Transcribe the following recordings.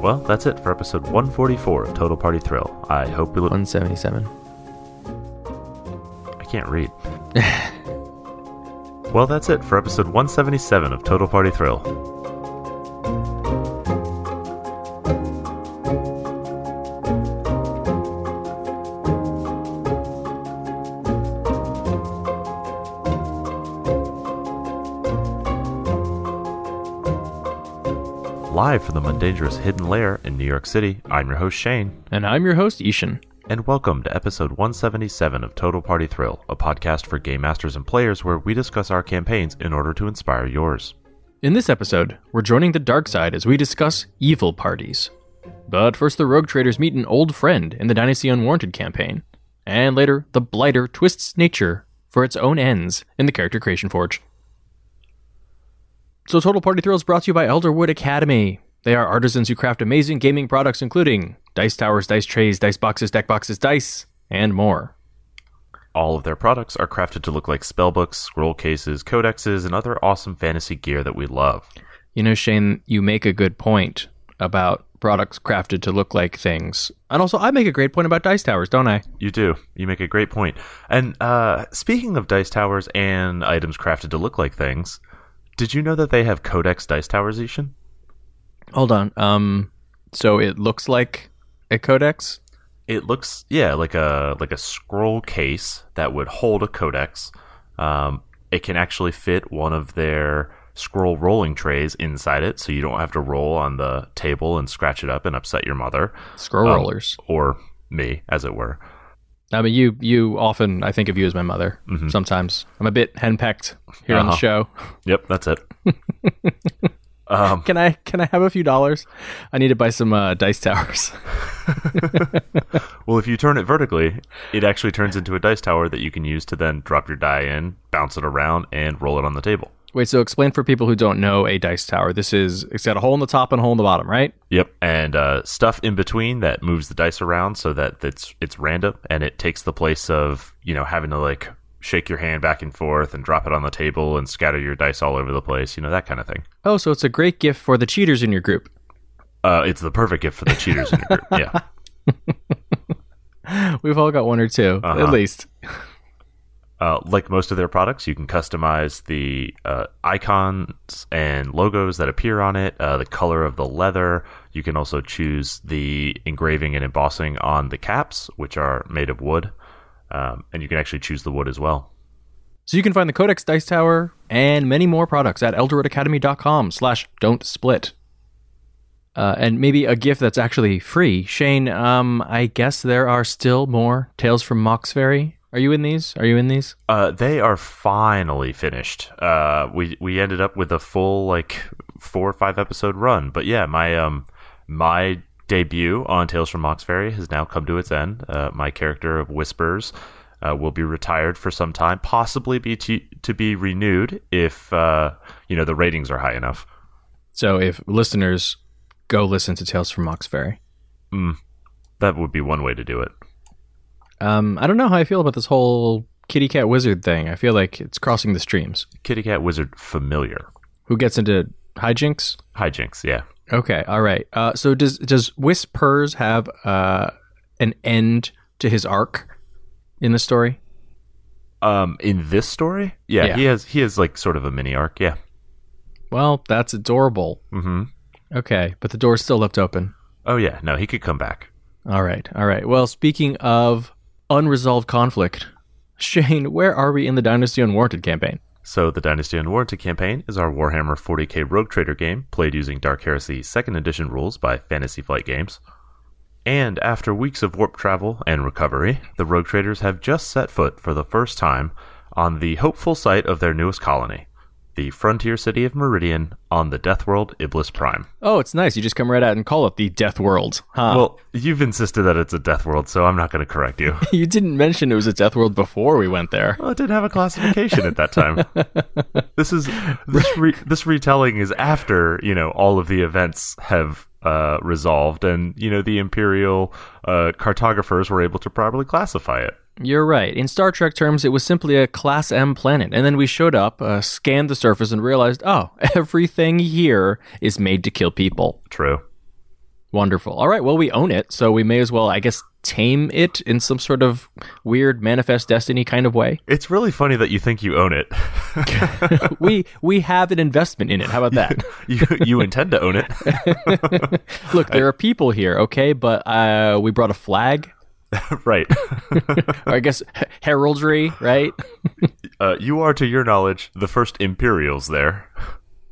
Well, that's it for episode 144 of Total Party Thrill. I hope you. Li- 177. I can't read. well, that's it for episode 177 of Total Party Thrill. Live from the Mundangerous Hidden Lair in New York City, I'm your host Shane, And I'm your host, I-Hsien. and welcome to episode 177 of Total Party Thrill, a podcast for game masters and players where we discuss our campaigns in order to inspire yours. In this episode, we're joining the dark side as we discuss evil parties. But first, the rogue traders meet an old friend in the Dynasty Unwarranted campaign. And later, the Blighter twists nature for its own ends in the Character Creation Forge. So, Total Party Thrill is brought to you by Elderwood Academy. They are artisans who craft amazing gaming products, including dice towers, dice trays, dice boxes, deck boxes, dice, and more. All of their products are crafted to look like spellbooks, scroll cases, codexes, and other awesome fantasy gear that we love. You know, Shane, you make a good point about products crafted to look like things. And also, I make a great point about dice towers, don't I? You do. You make a great point. And uh, speaking of dice towers and items crafted to look like things, did you know that they have codex dice towers, I-Hsien? Hold on. Um, so it looks like a codex. It looks yeah like a like a scroll case that would hold a codex. Um, it can actually fit one of their scroll rolling trays inside it, so you don't have to roll on the table and scratch it up and upset your mother Scroll Um, rollers. or me, as it were. I mean, you you often I think of you as my mother. Sometimes I'm a bit henpecked here on the Uh-huh. show. Yep, that's it. um, Can I can I have a few dollars? I need to buy some uh, dice towers. well, if you turn it vertically, it actually turns into a dice tower that you can use to then drop your die in, bounce it around, and roll it on the table. Wait, so explain for people who don't know a dice tower. This is it's got a hole in the top and a hole in the bottom, right? Yep, and uh, stuff in between that moves the dice around so that it's it's random and it takes the place of you know having to like shake your hand back and forth and drop it on the table and scatter your dice all over the place, you know that kind of thing. Oh, so it's a great gift for the cheaters in your group. Uh, it's the perfect gift for the cheaters in your group. Yeah, We've all got one or 2 Uh-huh. at least. Uh, like most of their products, you can customize the uh, icons and logos that appear on it, uh, the color of the leather. You can also choose the engraving and embossing on the caps, which are made of wood, um, and you can actually choose the wood as well. So you can find the Codex Dice Tower and many more products at elderwoodacademy.com slash don't split. Uh, and maybe a gift that's actually free. Shane, um, I guess there are still more Tales from Moxferry. Are you in these? Are you in these? Uh, they are finally finished. Uh, we we ended up with a full like four or five episode run, but yeah, my um my debut on Tales from Moxferry has now come to its end. Uh, my character of Whispers uh, will be retired for some time, possibly be to, to be renewed if uh, you know the ratings are high enough. So if listeners go listen to Tales from Moxferry. That would be one way to do it. Um, I don't know how I feel about this whole kitty cat wizard thing. I feel like it's crossing the streams. Kitty Cat Wizard familiar Who gets into hijinks? hijinks, yeah. Okay, all right. Uh, so does does Whispers have uh, an end to his arc in the story? Um, in this story, yeah, Yeah. he has he has like sort of a mini arc, yeah. Well, that's adorable. Mm-hmm. Okay, but the door's still left open. Oh yeah, no, he could come back. All right, all right. Well, speaking of unresolved conflict, Shane, where are we in the Dynasty Unwarranted campaign? So the Dynasty Unwarranted campaign is our Warhammer 40k Rogue Trader game, played using Dark Heresy 2nd Edition rules by Fantasy Flight Games. And after weeks of warp travel and recovery, the Rogue Traders have just set foot for the first time on the hopeful site of their newest colony, the frontier city of Meridian on the Death World Iblis Prime. Oh, it's nice. You just come right out and call it the Death World, huh? Well, you've insisted that it's a Death World, so I'm not going to correct you. you didn't mention it was a Death World before we went there. Well, it didn't have a classification at that time. this is this re- this retelling is after you know all of the events have uh, resolved, and you know the imperial uh, cartographers were able to properly classify it. You're right. In Star Trek terms, it was simply a Class M planet. And then we showed up, uh, scanned the surface, and realized, oh, everything here is made to kill people. True. Wonderful. All right. Well, we own it, so we may as well, I guess, tame it in some sort of weird manifest destiny kind of way. It's really funny that you think you own it. we we have an investment in it. How about that? you you intend to own it. Look, there are people here, okay, but uh, we brought a flag. right. I guess heraldry, right? uh, you are, to your knowledge, the first Imperials there.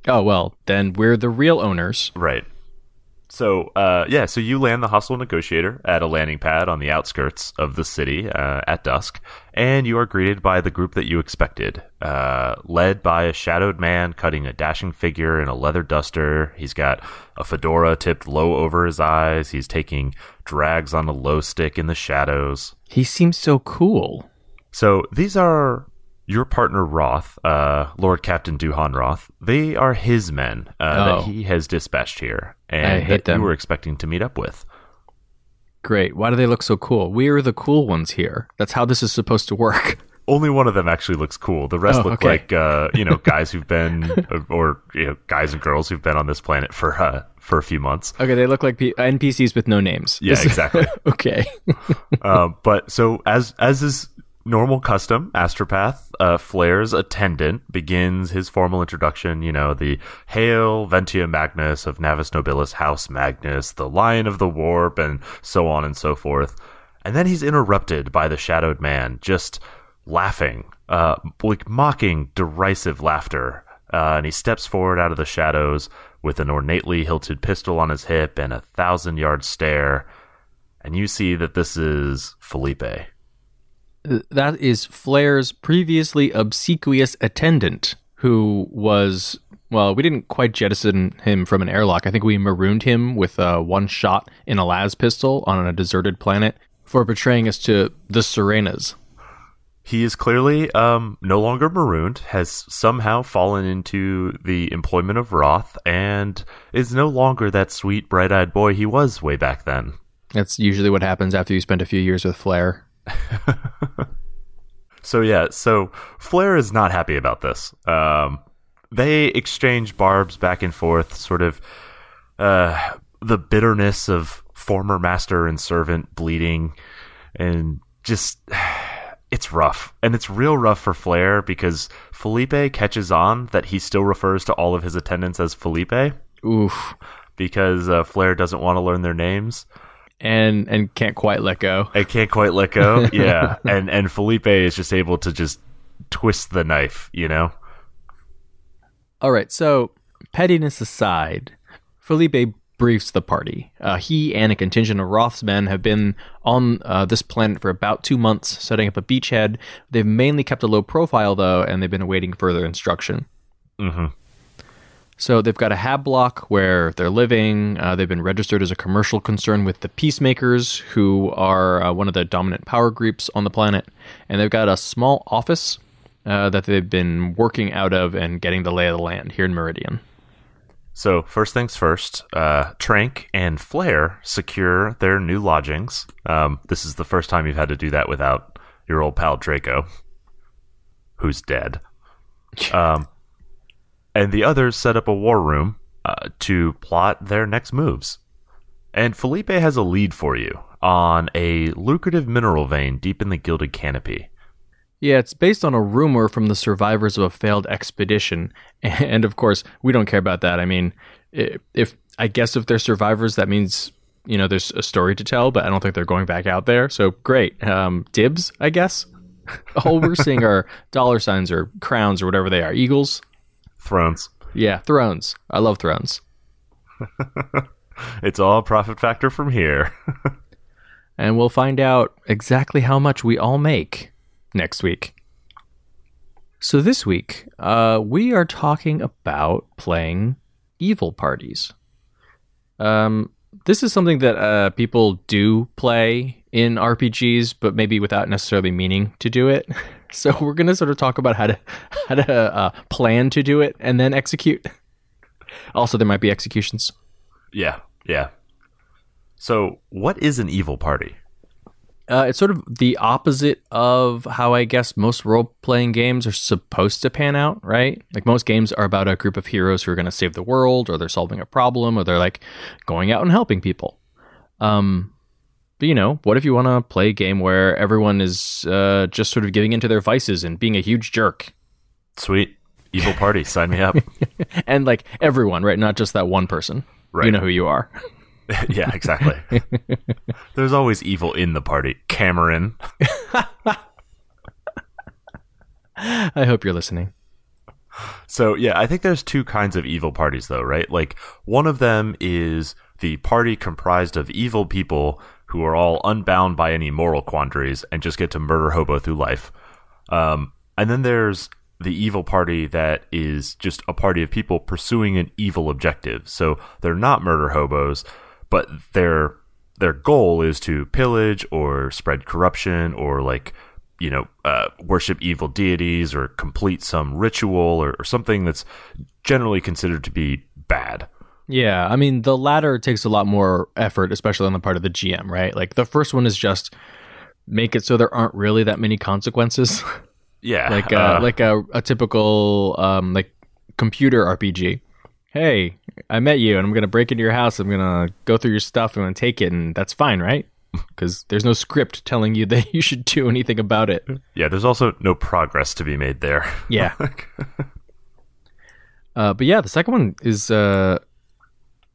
Oh well, then we're the real owners. Right. So, uh, yeah, so you land the hostile negotiator at a landing pad on the outskirts of the city uh, at dusk, and you are greeted by the group that you expected, uh, led by a shadowed man cutting a dashing figure in a leather duster. He's got a fedora tipped low over his eyes. He's taking drags on a lho stick in the shadows. He seems so cool. So these are your partner Roth, uh, Lord Captain Duhan Roth, they are his men uh, oh. that he has dispatched here, and that them. you were expecting to meet up with. Great. Why do they look so cool? We are the cool ones here. That's how this is supposed to work. Only one of them actually looks cool. The rest oh, look okay. like uh, you know guys who've been or you know guys and girls who've been on this planet for uh, for a few months. Okay, they look like P- NPCs with no names. Yeah, exactly. okay. uh, but so as as is normal custom, Astropath, uh, Flair's attendant, begins his formal introduction. You know, the Hail Ventia Magnus of Navis Nobilis House Magnus, the Lion of the Warp, and so on and so forth. And then he's interrupted by the Shadowed Man, just laughing, uh, like mocking, derisive laughter. Uh, and he steps forward out of the shadows with an ornately hilted pistol on his hip and a thousand yard stare. And you see that this is Felipe that is Flair's previously obsequious attendant, who was well, we didn't quite jettison him from an airlock. I think we marooned him with uh, one shot in a las pistol on a deserted planet for betraying us to the Serenas. He is clearly um, no longer marooned, has somehow fallen into the employment of Roth, and is no longer that sweet, bright eyed boy he was way back then. That's usually what happens after you spend a few years with Flair. so yeah, so Flair is not happy about this. Um, they exchange barbs back and forth, sort of uh, the bitterness of former master and servant bleeding, and just it's rough, and it's real rough for Flair because Felipe catches on that he still refers to all of his attendants as Felipe. Oof. Because uh, Flair doesn't want to learn their names and and can't quite let go. I can't quite let go. Yeah, and and Felipe is just able to just twist the knife, you know. All right, so pettiness aside, Felipe briefs the party. Uh, he and a contingent of Roth's men have been on uh, this planet for about two months, setting up a beachhead. They've mainly kept a low profile, though, and they've been awaiting further instruction. Mm-hmm. So they've got a hab block where they're living. Uh, they've been registered as a commercial concern with the Peacemakers, who are uh, one of the dominant power groups on the planet. And they've got a small office uh, that they've been working out of and getting the lay of the land here in Meridian. So, first things first, uh, Trank and Flair secure their new lodgings. Um, this is the first time you've had to do that without your old pal Draco, who's dead. Um, and the others set up a war room uh, to plot their next moves. And Felipe has a lead for you on a lucrative mineral vein deep in the Gilded Canopy. Yeah, it's based on a rumor from the survivors of a failed expedition. And of course, we don't care about that. I mean, if I guess if they're survivors, that means, you know, there's a story to tell, but I don't think they're going back out there. So great. Um, dibs, I guess. All we're seeing are dollar signs or crowns or whatever they are. Eagles, Thrones. Yeah, Thrones. I love Thrones. it's all profit factor from here. and we'll find out exactly how much we all make next week. So this week, uh, we are talking about playing evil parties. Um, this is something that uh, people do play in RPGs, but maybe without necessarily meaning to do it. So we're gonna sort of talk about how to how to uh, plan to do it and then execute. Also, there might be executions. Yeah, yeah. So, what is an evil party? Uh, it's sort of the opposite of how I guess most role playing games are supposed to pan out, right? Like most games are about a group of heroes who are going to save the world, or they're solving a problem, or they're like going out and helping people. Um, you know, what if you want to play a game where everyone is uh, just sort of giving into their vices and being a huge jerk? Sweet. Evil party, sign me up. and like everyone, right? Not just that one person. Right. You know who you are. yeah, exactly. There's always evil in the party. Cameron. I hope you're listening. So, yeah, I think there's two kinds of evil parties, though, right? Like, one of them is the party comprised of evil people who are all unbound by any moral quandaries and just get to murder hobo through life. Um, and then there's the evil party that is just a party of people pursuing an evil objective. So they're not murder hobos, but their their goal is to pillage or spread corruption or like you know uh, worship evil deities or complete some ritual or, or something that's generally considered to be bad. Yeah, I mean the latter takes a lot more effort, especially on the part of the GM, right? Like the first one is just make it so there aren't really that many consequences. Yeah, like uh, uh, like a, a typical um, like computer RPG. Hey, I met you, and I'm gonna break into your house. I'm gonna go through your stuff. I'm gonna take it, and that's fine, right? Because there's no script telling you that you should do anything about it. Yeah, there's also no progress to be made there. Yeah. uh, but yeah, the second one is uh,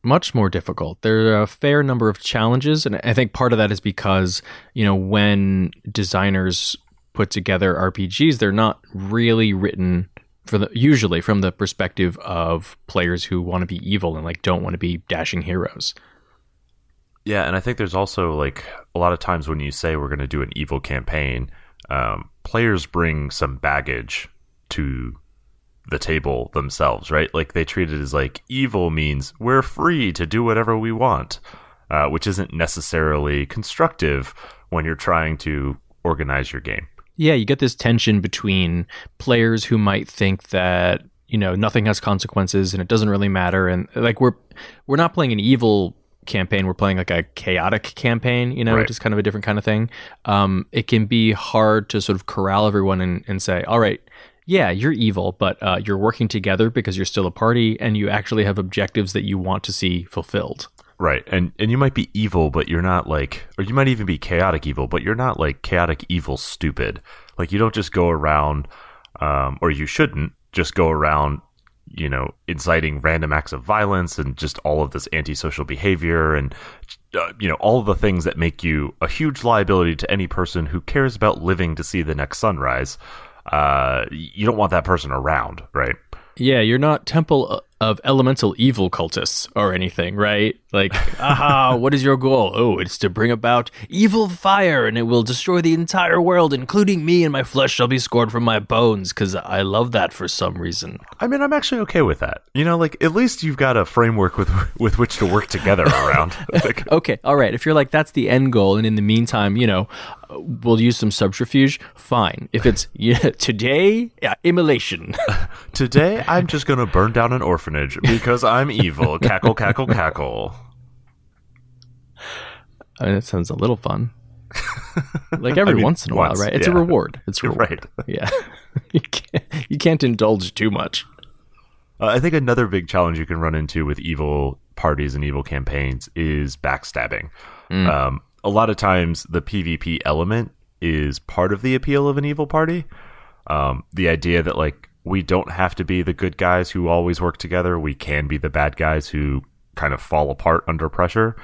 much more difficult. There are a fair number of challenges, and I think part of that is because you know when designers put together RPGs, they're not really written for the usually from the perspective of players who want to be evil and like don't want to be dashing heroes. Yeah, and I think there's also like a lot of times when you say we're going to do an evil campaign, um, players bring some baggage to the table themselves, right? Like they treat it as like evil means we're free to do whatever we want, uh, which isn't necessarily constructive when you're trying to organize your game. Yeah, you get this tension between players who might think that you know nothing has consequences and it doesn't really matter, and like we're we're not playing an evil campaign we're playing like a chaotic campaign you know right. which is kind of a different kind of thing um, it can be hard to sort of corral everyone and, and say all right yeah you're evil but uh, you're working together because you're still a party and you actually have objectives that you want to see fulfilled Right. And and you might be evil, but you're not like or you might even be chaotic evil, but you're not like chaotic evil stupid. Like you don't just go around um or you shouldn't just go around, you know, inciting random acts of violence and just all of this antisocial behavior and uh, you know, all the things that make you a huge liability to any person who cares about living to see the next sunrise. Uh you don't want that person around, right? Yeah, you're not Temple of elemental evil cultists or anything, right? Like, aha, what is your goal? Oh, it's to bring about evil fire and it will destroy the entire world, including me, and my flesh shall be scored from my bones because I love that for some reason. I mean, I'm actually okay with that. You know, like, at least you've got a framework with with which to work together around. like, okay, all right. If you're like, that's the end goal, and in the meantime, you know, we'll use some subterfuge, fine. If it's yeah, today, yeah, immolation. today, I'm just going to burn down an orphanage because I'm evil. cackle, cackle, cackle. I mean, that sounds a little fun. Like every I mean, once in a once, while, right? It's yeah. a reward. It's a reward. right. Yeah, you can't you can't indulge too much. Uh, I think another big challenge you can run into with evil parties and evil campaigns is backstabbing. Mm. Um, a lot of times, the PvP element is part of the appeal of an evil party. Um, the idea that like we don't have to be the good guys who always work together. We can be the bad guys who kind of fall apart under pressure.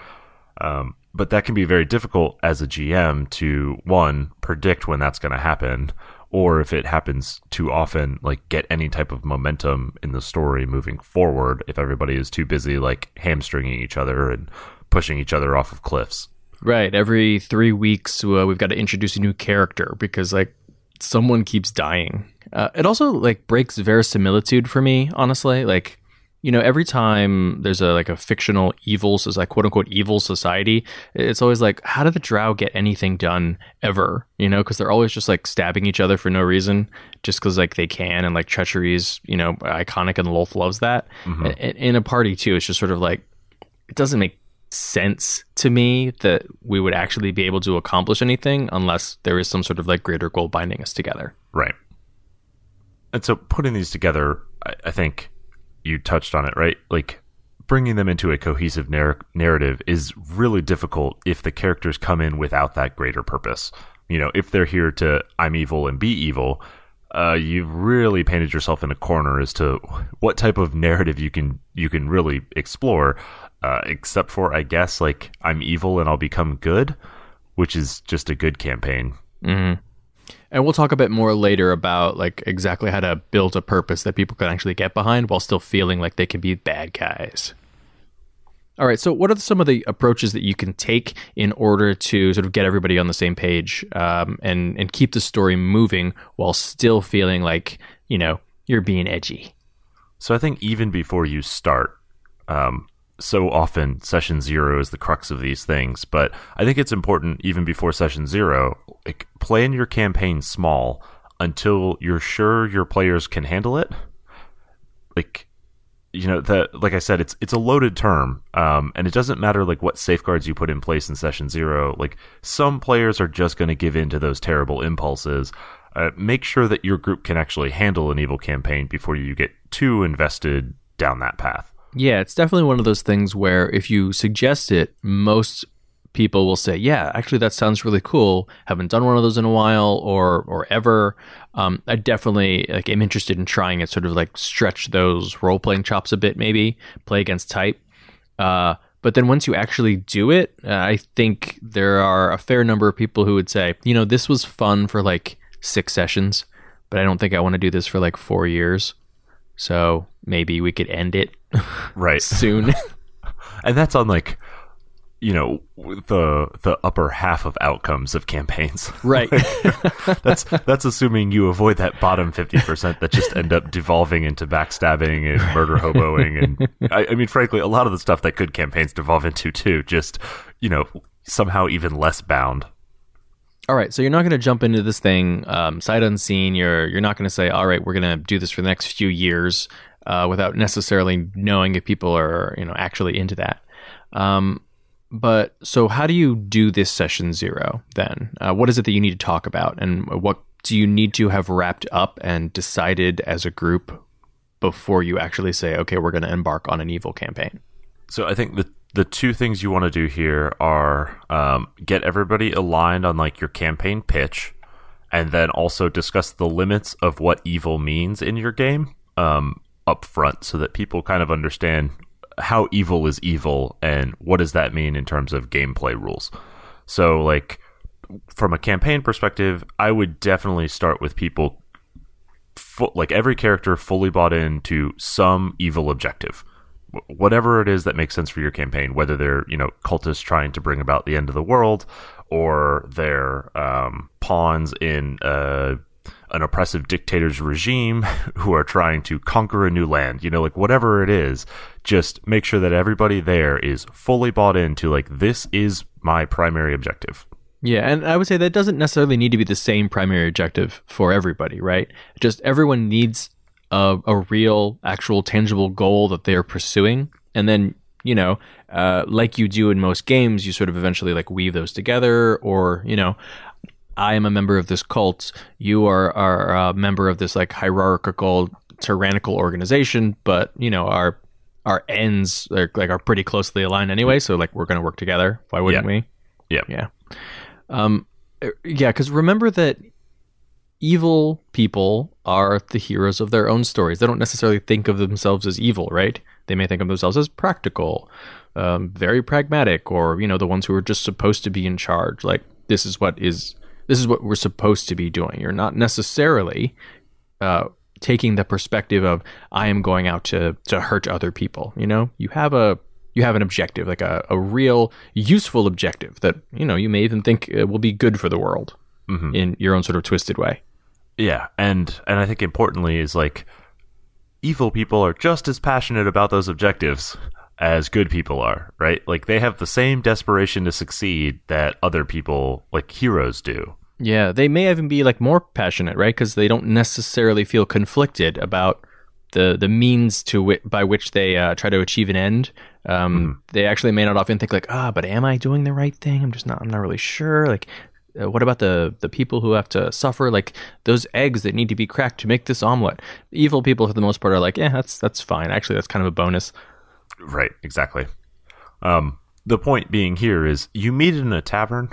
Um, but that can be very difficult as a GM to one predict when that's going to happen, or if it happens too often, like get any type of momentum in the story moving forward. If everybody is too busy, like hamstringing each other and pushing each other off of cliffs. Right. Every three weeks, uh, we've got to introduce a new character because like someone keeps dying uh, it also like breaks verisimilitude for me, honestly. Like, you know, every time there's a like a fictional evil, so like quote unquote evil society, it's always like, how did the Drow get anything done ever? You know, because they're always just like stabbing each other for no reason, just because like they can, and like treachery is you know iconic, and Lolth loves that. Mm-hmm. In, in a party too, it's just sort of like it doesn't make sense to me that we would actually be able to accomplish anything unless there is some sort of like greater goal binding us together. Right. And so putting these together, I, I think you touched on it, right? Like bringing them into a cohesive narr- narrative is really difficult if the characters come in without that greater purpose. You know, if they're here to I'm evil and be evil, uh, you've really painted yourself in a corner as to what type of narrative you can you can really explore. Uh, except for, I guess, like I'm evil and I'll become good, which is just a good campaign. Mm-hmm. And we'll talk a bit more later about like exactly how to build a purpose that people can actually get behind while still feeling like they can be bad guys. All right, so what are some of the approaches that you can take in order to sort of get everybody on the same page um, and and keep the story moving while still feeling like you know you're being edgy? So I think even before you start, um, so often session zero is the crux of these things, but I think it's important even before session zero, like plan your campaign small until you're sure your players can handle it. Like you know that like I said, it's it's a loaded term, um, and it doesn't matter like what safeguards you put in place in session zero. Like some players are just going to give in to those terrible impulses. Uh, make sure that your group can actually handle an evil campaign before you get too invested down that path. Yeah, it's definitely one of those things where if you suggest it, most people will say, "Yeah, actually, that sounds really cool. Haven't done one of those in a while, or or ever." Um, I definitely like am interested in trying it. Sort of like stretch those role playing chops a bit, maybe play against type. Uh, but then once you actually do it, uh, I think there are a fair number of people who would say, "You know, this was fun for like six sessions, but I don't think I want to do this for like four years." So maybe we could end it right. soon. and that's on like you know the the upper half of outcomes of campaigns. Right. Like, that's that's assuming you avoid that bottom 50% that just end up devolving into backstabbing and murder hoboing and I, I, mean frankly a lot of the stuff that good campaigns devolve into too just you know somehow even less bound. All right. So you're not going to jump into this thing um, sight unseen. You're you're not going to say all right we're going to do this for the next few years uh, without necessarily knowing if people are you know actually into that um, but so, how do you do this session zero then? Uh, what is it that you need to talk about, and what do you need to have wrapped up and decided as a group before you actually say, okay, we're going to embark on an evil campaign? So, I think the the two things you want to do here are um, get everybody aligned on like your campaign pitch, and then also discuss the limits of what evil means in your game um, up front, so that people kind of understand how evil is evil and what does that mean in terms of gameplay rules. So like from a campaign perspective, I would definitely start with people like every character fully bought into some evil objective. Whatever it is that makes sense for your campaign, whether they're, you know, cultists trying to bring about the end of the world or they're um, pawns in uh, an oppressive dictator's regime who are trying to conquer a new land. You know, like whatever it is, just make sure that everybody there is fully bought into like this is my primary objective. Yeah, and I would say that doesn't necessarily need to be the same primary objective for everybody, right? Just everyone needs a, a real, actual, tangible goal that they are pursuing, and then you know, uh, like you do in most games, you sort of eventually like weave those together, or you know, I am a member of this cult. You are, are a member of this like hierarchical, tyrannical organization, but you know our our ends are like are pretty closely aligned anyway. So like we're gonna work together. Why wouldn't yeah. we? Yeah, yeah, um, yeah. Because remember that evil people are the heroes of their own stories. They don't necessarily think of themselves as evil, right? They may think of themselves as practical, um, very pragmatic, or you know the ones who are just supposed to be in charge. Like this is what is this is what we're supposed to be doing. You're not necessarily uh, taking the perspective of I am going out to to hurt other people. You know, you have a you have an objective, like a, a real useful objective that you know you may even think will be good for the world mm-hmm. in your own sort of twisted way. Yeah, and and I think importantly is like evil people are just as passionate about those objectives as good people are, right? Like they have the same desperation to succeed that other people like heroes do. Yeah, they may even be like more passionate, right? Because they don't necessarily feel conflicted about the the means to by which they uh, try to achieve an end. Um, They actually may not often think like, ah, but am I doing the right thing? I'm just not. I'm not really sure. Like, uh, what about the the people who have to suffer? Like those eggs that need to be cracked to make this omelet. Evil people, for the most part, are like, yeah, that's that's fine. Actually, that's kind of a bonus. Right, exactly. Um, the point being here is you meet in a tavern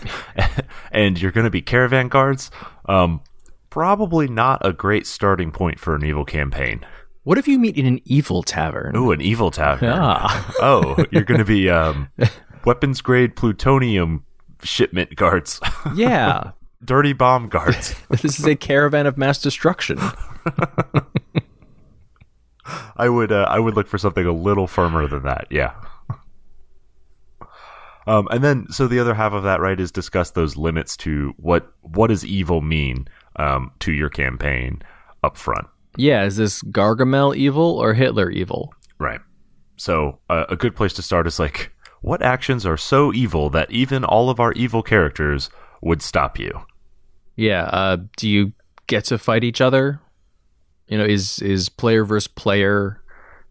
and you're going to be caravan guards. Um, probably not a great starting point for an evil campaign. What if you meet in an evil tavern? Ooh, an evil tavern. Ah. oh, you're going to be um, weapons grade plutonium shipment guards, yeah, dirty bomb guards. this is a caravan of mass destruction. I would uh, I would look for something a little firmer than that. Yeah. Um, and then, so the other half of that, right, is discuss those limits to what what does evil mean um, to your campaign up front, Yeah, is this Gargamel evil or Hitler evil? right? So uh, a good place to start is like, what actions are so evil that even all of our evil characters would stop you? Yeah. Uh, do you get to fight each other? You know, is is player versus player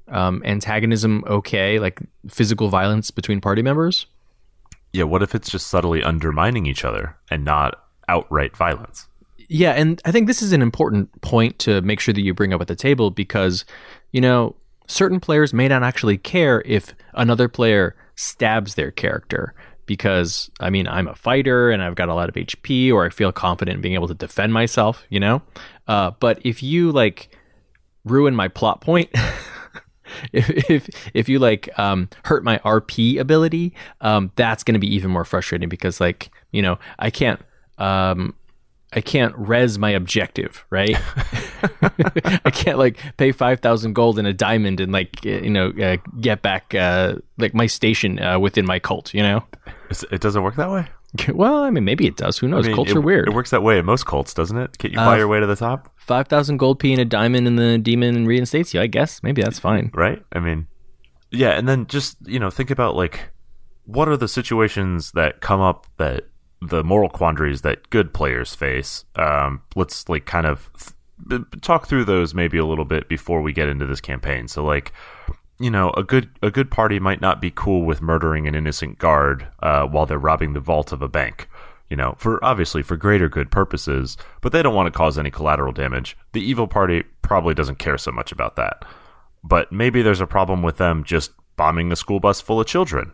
um, antagonism okay? Like physical violence between party members? Yeah, what if it's just subtly undermining each other and not outright violence? Yeah, and I think this is an important point to make sure that you bring up at the table because, you know, certain players may not actually care if another player stabs their character because, I mean, I'm a fighter and I've got a lot of HP or I feel confident in being able to defend myself, you know? Uh, but if you, like, ruin my plot point. If, if if you like um, hurt my RP ability, um, that's going to be even more frustrating because like you know I can't um, I can't res my objective, right? I can't like pay five thousand gold and a diamond and like you know uh, get back uh, like my station uh, within my cult. You know, It doesn't work that way. well, I mean maybe it does. Who knows? I mean, Cults it, are weird. It works that way in most cults, doesn't it? Can't you buy Uh, your way to the top? Five thousand gold P and a diamond and the demon reinstates you. I guess maybe that's fine. right? I mean, yeah, and then just you know think about like what are the situations that come up that the moral quandaries that good players face. Um, let's like kind of th- talk through those maybe a little bit before we get into this campaign. So like. You know, a good a good party might not be cool with murdering an innocent guard uh, while they're robbing the vault of a bank. You know, for obviously for greater good purposes, but they don't want to cause any collateral damage. The evil party probably doesn't care so much about that but maybe there's a problem with them just bombing a school bus full of children.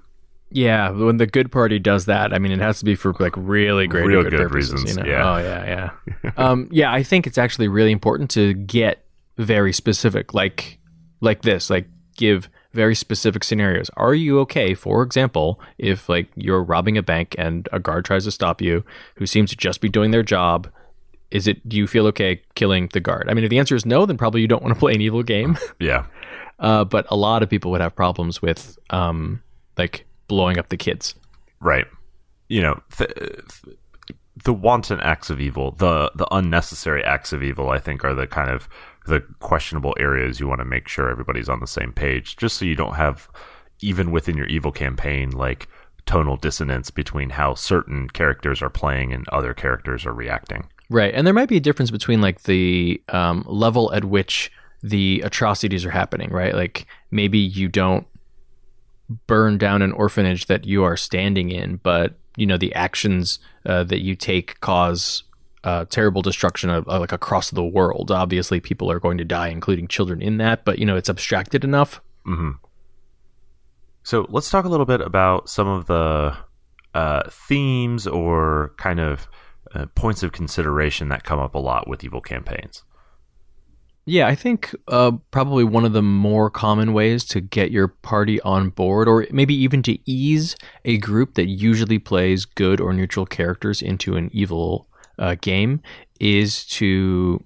Yeah, when the good party does that, I mean, it has to be for like really great Real good, good purposes. reasons, You know? yeah. Oh yeah, yeah. um, yeah, I think it's actually really important to get very specific, like like this, like give very specific scenarios. Are you okay, for example, if like you're robbing a bank and a guard tries to stop you, who seems to just be doing their job? Is it? Do you feel okay killing the guard? I mean, if the answer is no, then probably you don't want to play an evil game. Yeah. Uh, but a lot of people would have problems with um, like blowing up the kids. Right. You know, th- th- the wanton acts of evil, the the unnecessary acts of evil, I think are the kind of the questionable areas you want to make sure everybody's on the same page, just so you don't have even within your evil campaign like tonal dissonance between how certain characters are playing and other characters are reacting. Right. And there might be a difference between like the um, level at which the atrocities are happening, right? Like maybe you don't burn down an orphanage that you are standing in, but you know the actions uh, that you take cause uh, terrible destruction of, uh, like across the world. Obviously, people are going to die, including children, in that. But you know it's abstracted enough. So let's talk a little bit about some of the uh, themes or kind of uh, points of consideration that come up a lot with evil campaigns. Yeah, I think uh, probably one of the more common ways to get your party on board, or maybe even to ease a group that usually plays good or neutral characters into an evil uh, game, is to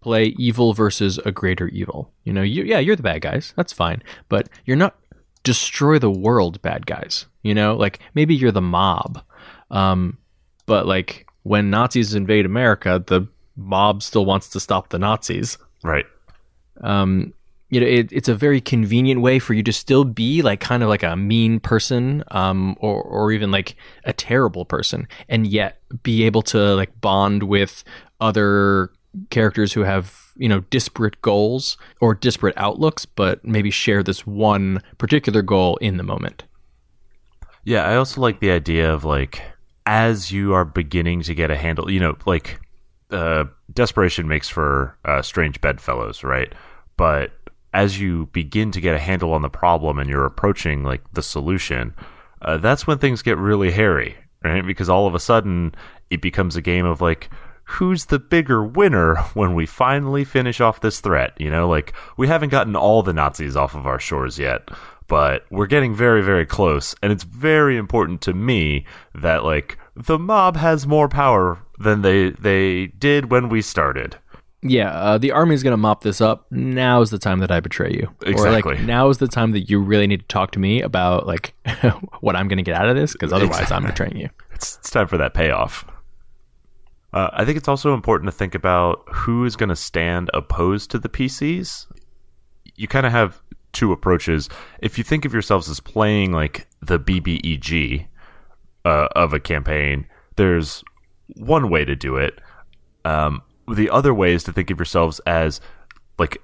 play evil versus a greater evil. You know, you, yeah, you're the bad guys. That's fine, but you're not destroy the world bad guys. You know, like maybe you're the mob, um, but like when Nazis invade America, the mob still wants to stop the Nazis Right. um, you know, it, it's a very convenient way for you to still be like kind of like a mean person, um, or or even like a terrible person, and yet be able to like bond with other characters who have you know disparate goals or disparate outlooks, but maybe share this one particular goal in the moment. Yeah, I also like the idea of like as you are beginning to get a handle, you know, like uh, desperation makes for uh, strange bedfellows, right? But as you begin to get a handle on the problem and you're approaching like the solution, uh, that's when things get really hairy, right? Because all of a sudden it becomes a game of like, who's the bigger winner when we finally finish off this threat? You know, like we haven't gotten all the Nazis off of our shores yet, but we're getting very, very close. And it's very important to me that like the mob has more power than they they did when we started. Yeah, uh, the is gonna mop this up. Now is the time that I betray you. Exactly. Or like now's the time that you really need to talk to me about like what I'm gonna get out of this, because otherwise I'm betraying you. It's, it's time for that payoff. Uh, I think it's also important to think about who is going to stand opposed to the PCs. You kind of have two approaches. If you think of yourselves as playing like the BBEG uh, of a campaign, there's one way to do it. Um, the other way is to think of yourselves as like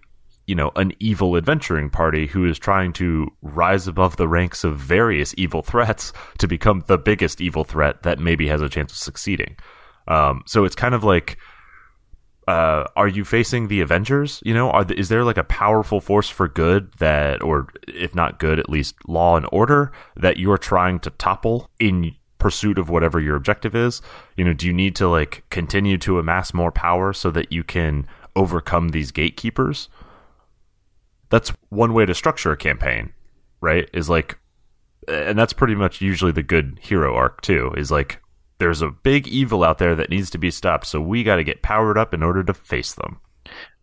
you know an evil adventuring party who is trying to rise above the ranks of various evil threats to become the biggest evil threat that maybe has a chance of succeeding. Um, so it's kind of like, uh, are you facing the Avengers? You know, is there like a powerful force for good that, or if not good, at least law and order that you're trying to topple in pursuit of whatever your objective is? You know, do you need to like continue to amass more power so that you can overcome these gatekeepers? That's one way to structure a campaign, right? Is like, and that's pretty much usually the good hero arc too. Is like, there's a big evil out there that needs to be stopped, so we got to get powered up in order to face them.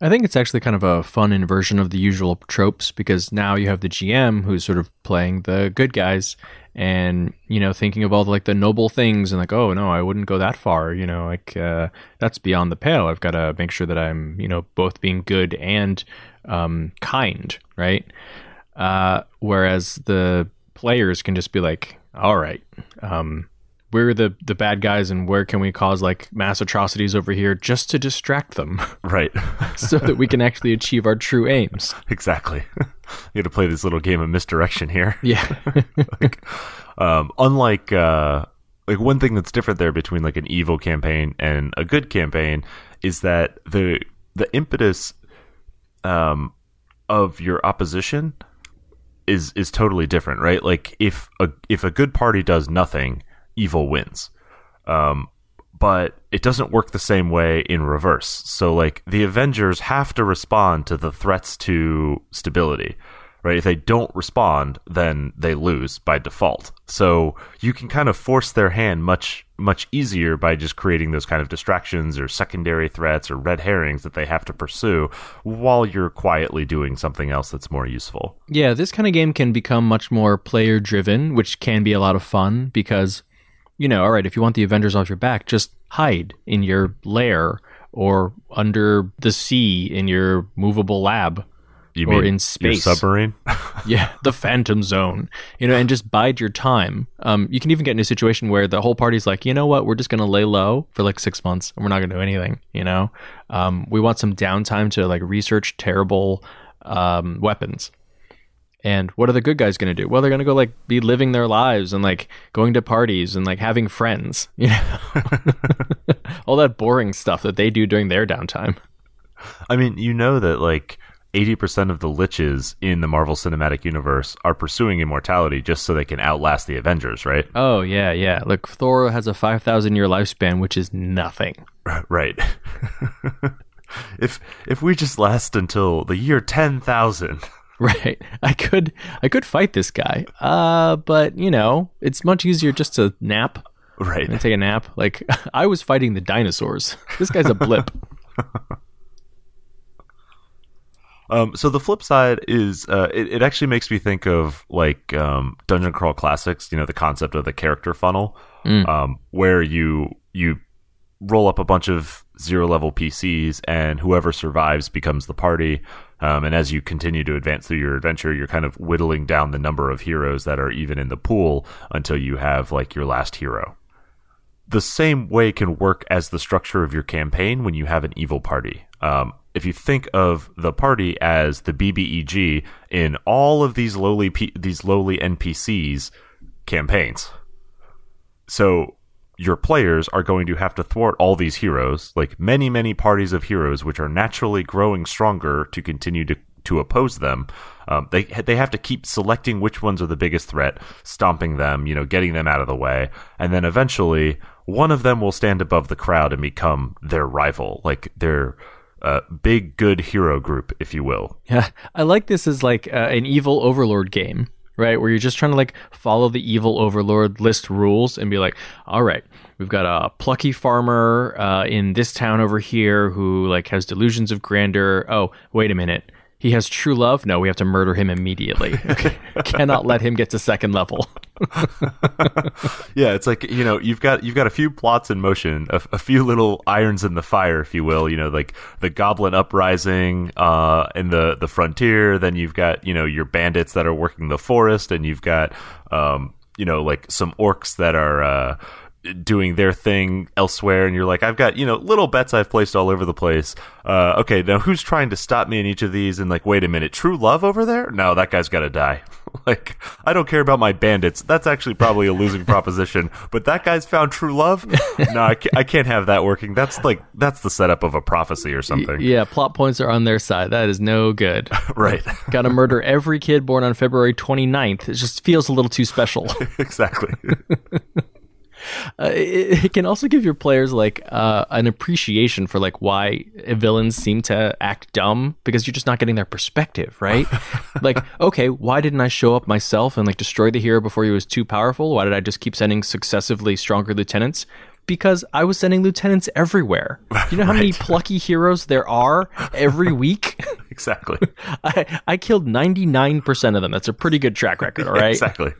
I think it's actually kind of a fun inversion of the usual tropes because now you have the GM who's sort of playing the good guys and you know thinking of all the, like the noble things and like oh no I wouldn't go that far you know like uh, that's beyond the pale. I've got to make sure that I'm you know both being good and um, kind right? Uh, whereas the players can just be like all right um, we're the the bad guys and where can we cause like mass atrocities over here just to distract them? Right. So that we can actually achieve our true aims. Exactly. You got to play this little game of misdirection here. Yeah. Like, um, unlike uh, like one thing that's different there between like an evil campaign and a good campaign is that the the impetus um, of your opposition is is totally different right? Like if a if a good party does nothing evil wins. Um, but it doesn't work the same way in reverse. So, like, the Avengers have to respond to the threats to stability, right? If they don't respond, then they lose by default. So, you can kind of force their hand much, much easier by just creating those kind of distractions or secondary threats or red herrings that they have to pursue while you're quietly doing something else that's more useful. Yeah, this kind of game can become much more player driven, which can be a lot of fun because you know, all right, if you want the Avengers off your back, just hide in your lair or under the sea in your movable lab. You or in space submarine? yeah, the Phantom Zone. You know, and just bide your time. Um, you can even get in a situation where the whole party's like, you know what, we're just gonna lay low for like six months and we're not gonna do anything. You know, um, we want some downtime to like research terrible um, weapons. And what are the good guys going to do? Well, they're going to go like be living their lives and like going to parties and like having friends, you know, all that boring stuff that they do during their downtime. I mean, you know that like 80% of the liches in the Marvel Cinematic Universe are pursuing immortality just so they can outlast the Avengers, right? Oh, yeah, yeah. Look, Thor has a 5,000 year lifespan, which is nothing. Right. if if we just last until the year 10,000 Right. I could I could fight this guy. Uh but you know, it's much easier just to nap. Right. And take a nap. Like I was fighting the dinosaurs. This guy's a blip. um so the flip side is uh it, it actually makes me think of like um Dungeon Crawl Classics, you know, the concept of the character funnel. Mm. Um where you you roll up a bunch of zero level PCs and whoever survives becomes the party. Um, and as you continue to advance through your adventure, you're kind of whittling down the number of heroes that are even in the pool until you have like your last hero. the same way can work as the structure of your campaign when you have an evil party. Um, if you think of the party as the BBEG in all of these lowly P- these lowly NPCs campaigns, so your players are going to have to thwart all these heroes, like many many parties of heroes, which are naturally growing stronger to continue to to oppose them. Um, they they have to keep selecting which ones are the biggest threat, stomping them, you know, getting them out of the way, and then eventually one of them will stand above the crowd and become their rival, like their uh, big good hero group, if you will. Yeah, I like this as like uh, an evil overlord game, right? Where you're just trying to like follow the evil overlord list rules and be like, all right, we've got a plucky farmer uh, in this town over here who like has delusions of grandeur. Oh, wait a minute. He has true love. No, we have to murder him immediately. Okay. Cannot let him get to second level. yeah, it's like you know you've got you've got a few plots in motion, a, a, few little irons in the fire, if you will. You know, like the Goblin uprising uh, in the the frontier. Then you've got you know your bandits that are working the forest, and you've got um, you know like some orcs that are. Uh, doing their thing elsewhere and you're like i've got you know little bets i've placed all over the place uh, okay now who's trying to stop me in each of these and like wait a minute true love over there no that guy's gotta die like i don't care about my bandits. That's actually probably a losing proposition. But that guy's found true love? No I can't, I can't have that working. That's like that's the setup of a prophecy or something. Yeah plot points are on their side. That is no good. Right. Gotta murder every kid born on february 29th it just feels a little too special. Exactly uh, it, it, can also give your players like uh, an appreciation for like why villains seem to act dumb because you're just not getting their perspective, right? like, okay, why didn't I show up myself and like destroy the hero before he was too powerful? Why did I just keep sending successively stronger lieutenants? Because I was sending lieutenants everywhere. You know how right. many plucky heroes there are every week? exactly. I, I killed 99% of them. That's a pretty good track record, all right? exactly.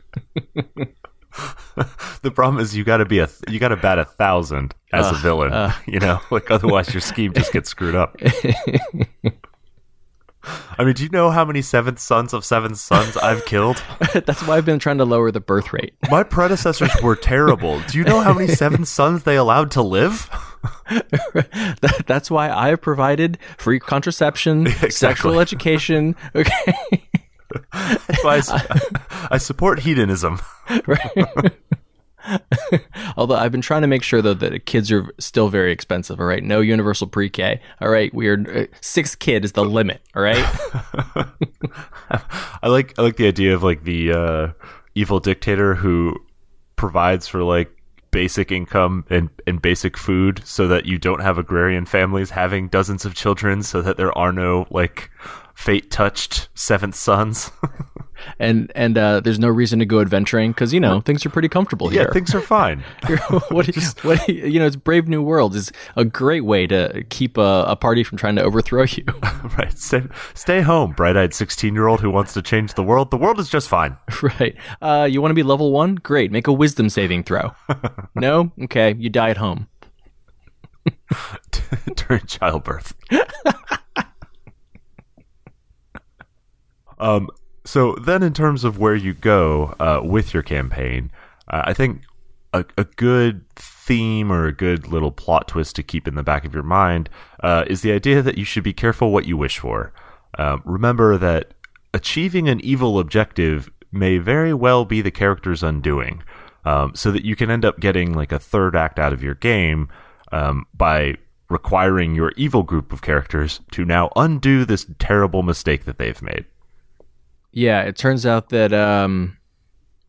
the problem is you got to be a you got to bat a thousand as uh, a villain. Uh, you know, like otherwise your scheme just gets screwed up. I mean, do you know how many seventh sons of seventh sons I've killed? That's why I've been trying to lower the birth rate. My predecessors were terrible. Do you know how many seventh sons they allowed to live? That's why I have provided free contraception, exactly. sexual education. Okay. I, I, support hedonism. Right. Although I've been trying to make sure though that kids are still very expensive. All right, no universal pre-K. All right, we're uh, six kid is the limit. All right. I like I like the idea of like the uh, evil dictator who provides for like basic income and, and basic food so that you don't have agrarian families having dozens of children so that there are no like fate touched seventh sons. and and uh, there's no reason to go adventuring because you know things are pretty comfortable here. Yeah, things are fine. what, Just, what you know, it's Brave New World is a great way to keep a, a party from trying to overthrow you. right, stay, stay home, bright-eyed sixteen-year-old who wants to change the world. The world is just fine. Right. Uh, you want to be level one? Great. Make a Wisdom saving throw. no, okay, you die at home during childbirth. Um, so then, in terms of where you go uh, with your campaign, uh, I think a, a, good theme or a good little plot twist to keep in the back of your mind uh, is the idea that you should be careful what you wish for. Um, remember that achieving an evil objective may very well be the character's undoing, um, so that you can end up getting like a third act out of your game um, by requiring your evil group of characters to now undo this terrible mistake that they've made. Yeah, it turns out that um,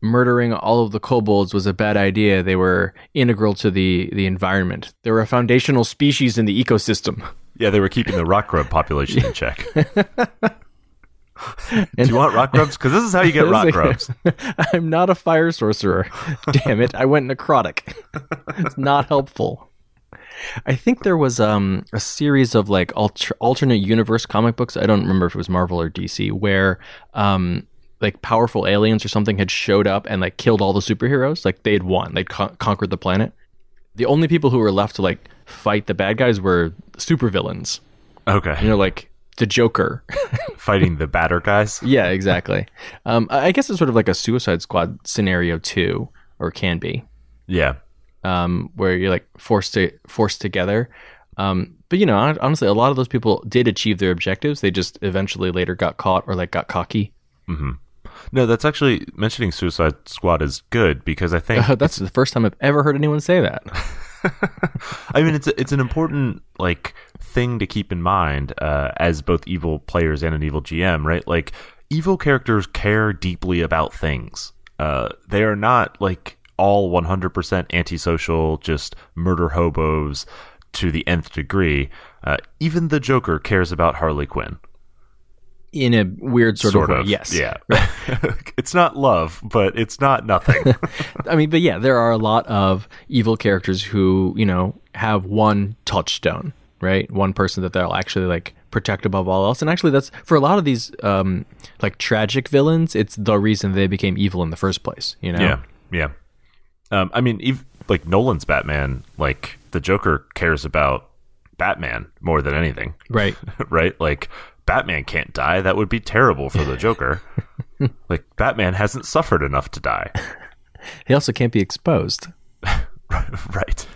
murdering all of the kobolds was a bad idea. They were integral to the the environment. They were a foundational species in the ecosystem. Yeah, they were keeping the rock grub population in check. Do you want rock grubs? Because this is how you get rock grubs. I'm not a fire sorcerer. Damn it! I went necrotic. it's not helpful. I think there was um, a series of like alter- alternate universe comic books. I don't remember if it was Marvel or DC, where um, like powerful aliens or something had showed up and like killed all the superheroes. Like they had won, they'd con- conquered the planet. The only people who were left to like fight the bad guys were supervillains. Okay, you know, like the Joker fighting the batter guys. yeah, exactly. Um, I guess it's sort of like a Suicide Squad scenario too, or can be. Yeah, um, where you're like forced to forced together. Um, but you know, honestly, a lot of those people did achieve their objectives. They just eventually later got caught or like got cocky. Hmm. No, that's actually mentioning Suicide Squad is good because I think That's the first time I've ever heard anyone say that. I mean, it's a, it's an important like thing to keep in mind uh, as both evil players and an evil GM, right? Like evil characters care deeply about things. Uh, they are not like all 100% antisocial, just murder hobos to the nth degree. Uh, even the Joker cares about Harley Quinn. In a weird sort, of way, yes. Yeah. it's not love, but it's not nothing. I mean, but yeah, there are a lot of evil characters who, you know, have one touchstone, right? One person that they'll actually like protect above all else. And actually that's for a lot of these um like tragic villains, it's the reason they became evil in the first place, you know? Yeah, yeah. Um, I mean, ev- like Nolan's Batman, like the Joker cares about Batman more than anything, Right. right? Like Batman can't die; that would be terrible for the Joker. like Batman hasn't suffered enough to die, He also can't be exposed. right?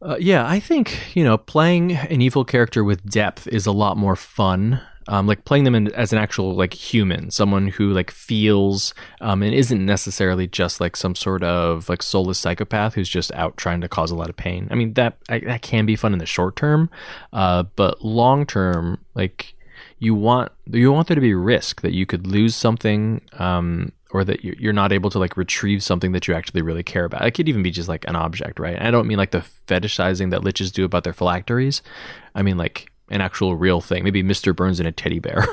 Uh, yeah, I think you know playing an evil character with depth is a lot more fun. Um, like playing them in, as an actual like human, someone who like feels um, and isn't necessarily just like some sort of like soulless psychopath who's just out trying to cause a lot of pain. I mean that I, that can be fun in the short term, uh, but long term, like you want you want there to be risk that you could lose something um, or that you- you're not able to like retrieve something that you actually really care about. It could even be just like an object, right? I don't mean like the fetishizing that liches do about their phylacteries. I mean like an actual real thing. Maybe Mr. Burns and a teddy bear.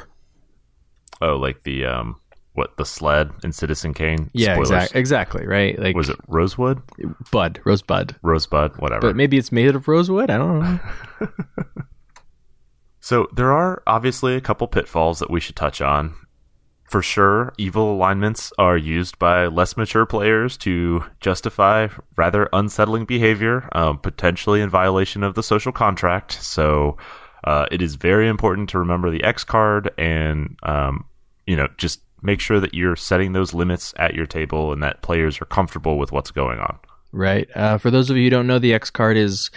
oh, like the um, what the sled in Citizen Kane? yeah, exactly, right? Like Was it Rosewood, bud, rosebud. Rosebud, whatever? But maybe it's made of rosewood. I don't know. So there are obviously a couple pitfalls that we should touch on. For sure, evil alignments are used by less mature players to justify rather unsettling behavior, um, potentially in violation of the social contract. So uh, it is very important to remember the X card and, um, you know, just make sure that you're setting those limits at your table and that players are comfortable with what's going on. Right. Uh, for those of you who don't know, the X card is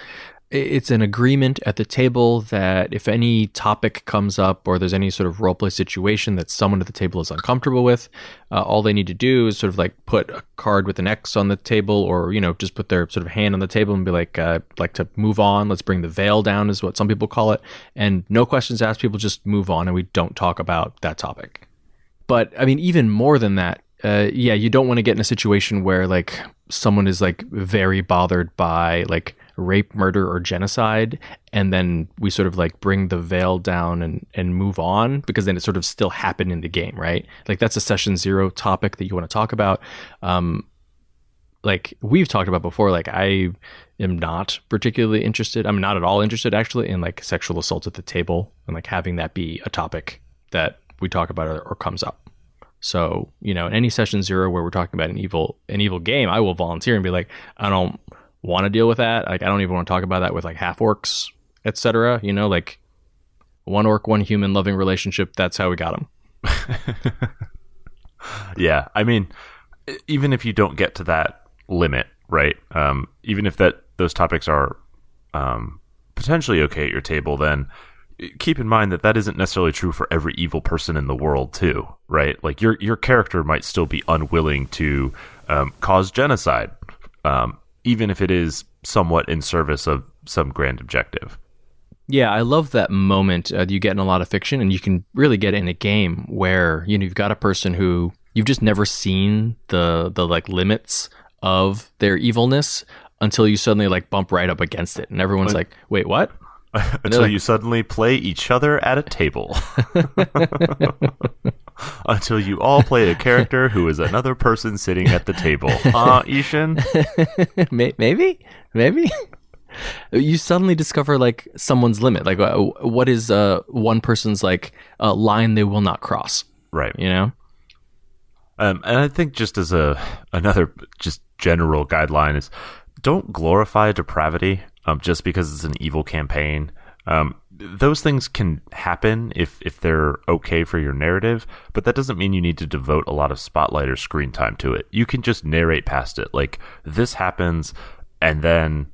it's an agreement at the table that if any topic comes up or there's any sort of roleplay situation that someone at the table is uncomfortable with, uh, all they need to do is sort of like put a card with an X on the table, or you know just put their sort of hand on the table and be like, uh, like to move on. Let's bring the veil down, is what some people call it, and no questions asked. People just move on, and we don't talk about that topic but I mean, even more than that, uh, yeah, you don't want to get in a situation where like someone is like very bothered by like rape, murder, or genocide, and then we sort of like bring the veil down and and move on because then it sort of still happened in the game, right? Like that's a session zero topic that you want to talk about. Um, like we've talked about before, like I am not particularly interested. I'm not at all interested actually in like sexual assault at the table and like having that be a topic that we talk about or, or comes up. So, you know, in any session zero where we're talking about an evil an evil game, I will volunteer and be like, I don't want to deal with that. Like I don't even want to talk about that with like half orcs, etc. You know, like one orc, one human loving relationship, that's how we got them. Yeah, I mean, even if you don't get to that limit, right? Um, even if that those topics are um, potentially okay at your table, then keep in mind that that isn't necessarily true for every evil person in the world, too, right? Like your your character might still be unwilling to um, cause genocide, um, even if it is somewhat in service of some grand objective. Yeah, I love that moment uh, you get in a lot of fiction, and you can really get in a game where you know you've got a person who you've just never seen the the like limits of their evilness until you suddenly like bump right up against it, and everyone's like, "Wait, what?" Until you suddenly play each other at a table. Until you all play a character who is another person sitting at the table. Uh, I-Hsien? Maybe, maybe. you suddenly discover like someone's limit. Like, uh, what is uh, one person's like uh, line they will not cross? Right. You know? Um, and I think just as a another just general guideline is don't glorify depravity um, just because it's an evil campaign. Um, those things can happen if if they're okay for your narrative, but that doesn't mean you need to devote a lot of spotlight or screen time to it. You can just narrate past it. Like this happens. and then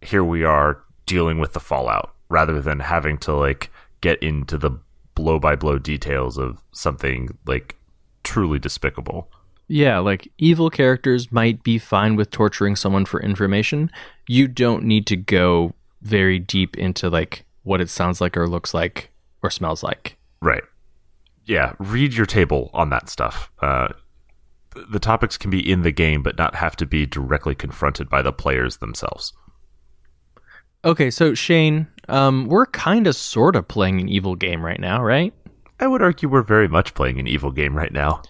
here we are dealing with the fallout rather than having to like get into the blow by blow details of something like truly despicable. Yeah, like evil characters might be fine with torturing someone for information. You don't need to go very deep into like what it sounds like or looks like or smells like. Right. Yeah, read your table on that stuff. Uh, the topics can be in the game, but not have to be directly confronted by the players themselves. Okay, so Shane, um, we're kind of sort of playing an evil game right now, right? I would argue we're very much playing an evil game right now.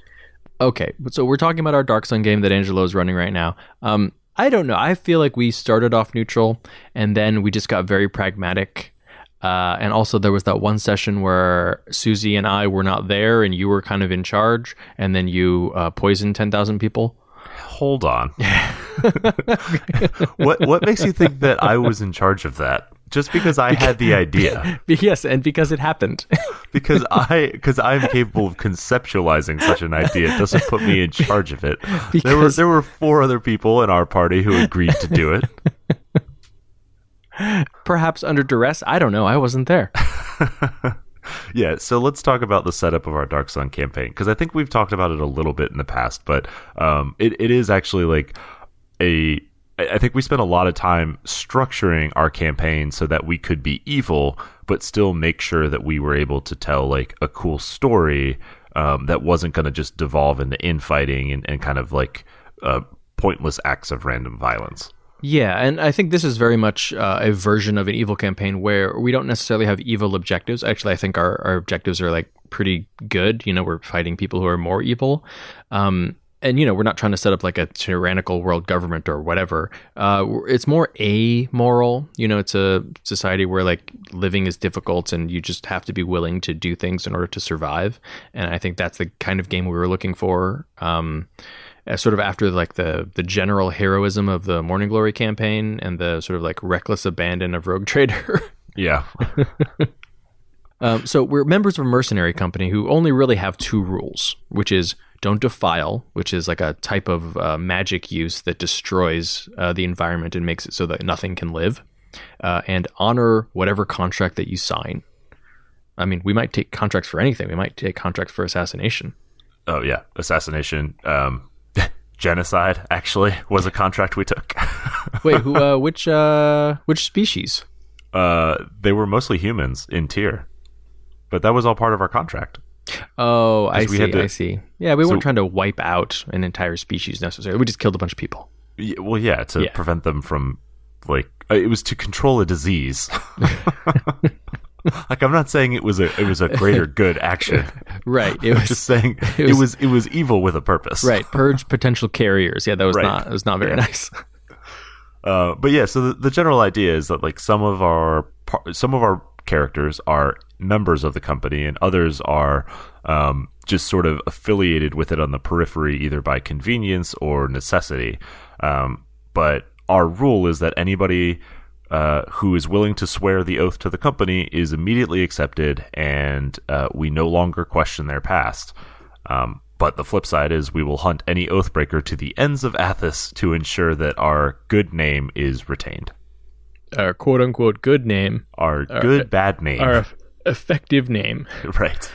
Okay, so we're talking about our Dark Sun game that Angelo is running right now. Um, I don't know. I feel like we started off neutral and then we just got very pragmatic. Uh, and also, there was that one session where Susie and I were not there, and you were kind of in charge, and then you uh, poisoned ten thousand people. Hold on. what what makes you think that I was in charge of that? Just because I had the idea? yes, and because it happened. because I because I'm capable of conceptualizing such an idea It doesn't put me in charge of it. Because there were there were four other people in our party who agreed to do it. Perhaps under duress. I don't know. I wasn't there. yeah, so let's talk about the setup of our Dark Sun campaign because I think we've talked about it a little bit in the past, but um, it, it is actually like a. I think we spent a lot of time structuring our campaign so that we could be evil, but still make sure that we were able to tell like a cool story um, that wasn't going to just devolve into infighting and, and kind of like uh, pointless acts of random violence. Yeah, and I think this is very much uh, a version of an evil campaign where we don't necessarily have evil objectives. Actually, I think our, our objectives are like pretty good. You know, we're fighting people who are more evil. Um, and you know we're not trying to set up like a tyrannical world government or whatever uh, it's more amoral you know it's a society where like living is difficult and you just have to be willing to do things in order to survive and i think that's the kind of game we were looking for um, sort of after like the the general heroism of the Morning Glory campaign and the sort of like reckless abandon of Rogue Trader. yeah. um, so we're members of a mercenary company who only really have two rules, which is don't defile, which is like a type of uh, magic use that destroys uh, the environment and makes it so that nothing can live, uh, and honor whatever contract that you sign. I mean, we might take contracts for anything. We might take contracts for assassination. Oh yeah, assassination. Um, genocide actually was a contract we took. Wait, who? Uh, which? Uh, which species? Uh, they were mostly humans in Tyr, but that was all part of our contract. Oh, I see. To, I see. Yeah, we so, weren't trying to wipe out an entire species necessarily. We just killed a bunch of people. Yeah, well, yeah, to yeah. prevent them from like uh, it was to control a disease. like I'm not saying it was a it was a greater good action. right. It was just saying it was, it was, it was evil with a purpose. Right. Purge potential carriers. Yeah, that was right. not it was not very yeah. nice. Uh, but yeah, so the, the, general idea is that like some of our some of our characters are members of the company, and others are um, just sort of affiliated with it on the periphery, either by convenience or necessity. Um, but our rule is that anybody uh, who is willing to swear the oath to the company is immediately accepted, and uh, we no longer question their past. Um, but the flip side is we will hunt any oathbreaker to the ends of Athas to ensure that our good name is retained. Our quote unquote good name. Our, our good, bad name. Our effective name. right.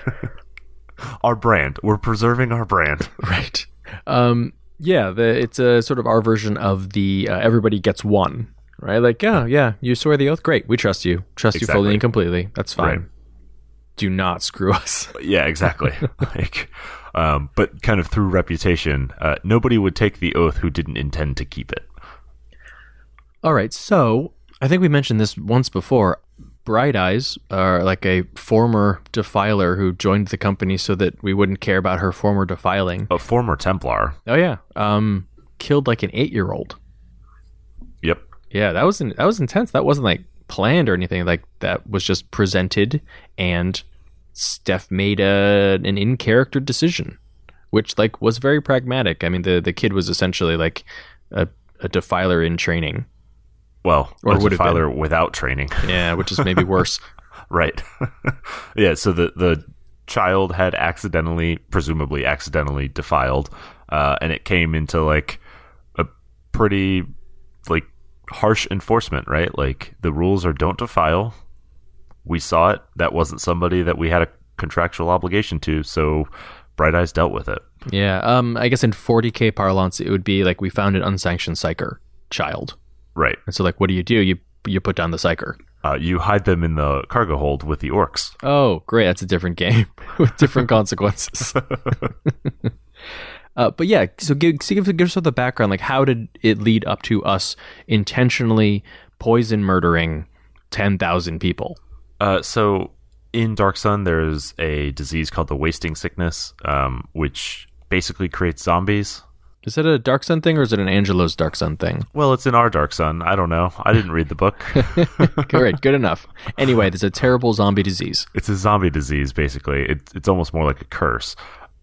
our brand. We're preserving our brand. right. Um, yeah, the, it's a sort of our version of the uh, everybody gets one right? Like, yeah, yeah, you swear the oath. Great, we trust you. Trust exactly. you fully and completely. That's fine. Right. Do not screw us. yeah, exactly. like, um, but kind of through reputation, uh, nobody would take the oath who didn't intend to keep it. All right, so I think we mentioned this once before. Bright Eyes are like a former defiler who joined the company so that we wouldn't care about her former defiling. A former Templar. Oh yeah, um, killed like an eight-year-old. Yep. Yeah, that was that was intense. That wasn't like planned or anything. Like that was just presented, and Steph made a an in character decision, which like was very pragmatic. I mean, the the kid was essentially like a, a defiler in training. Well, or would a defiler without training. Yeah, which is maybe worse. right. yeah. So the the child had accidentally, presumably accidentally defiled, uh, and it came into like a pretty like harsh enforcement, right? Like the rules are don't defile. We saw it. That wasn't somebody that we had a contractual obligation to, so Bright Eyes dealt with it. Yeah. Um. I guess in 40k parlance, it would be like we found an unsanctioned psyker child, Right. and so like, what do you do? You you put down the psyker. Uh, you hide them in the cargo hold with the orcs. Oh, great! That's a different game with different consequences. uh, but yeah, so give, so give, give us the background. Like, how did it lead up to us intentionally poison murdering ten thousand people? Uh, so in Dark Sun, there's a disease called the wasting sickness, um, which basically creates zombies. Is it a Dark Sun thing or is it an Angelo's Dark Sun thing? Well, it's in our Dark Sun. I don't know. I didn't read the book. Great, good enough. Anyway, there's a terrible zombie disease. it's a zombie disease, basically. It, it's almost more like a curse.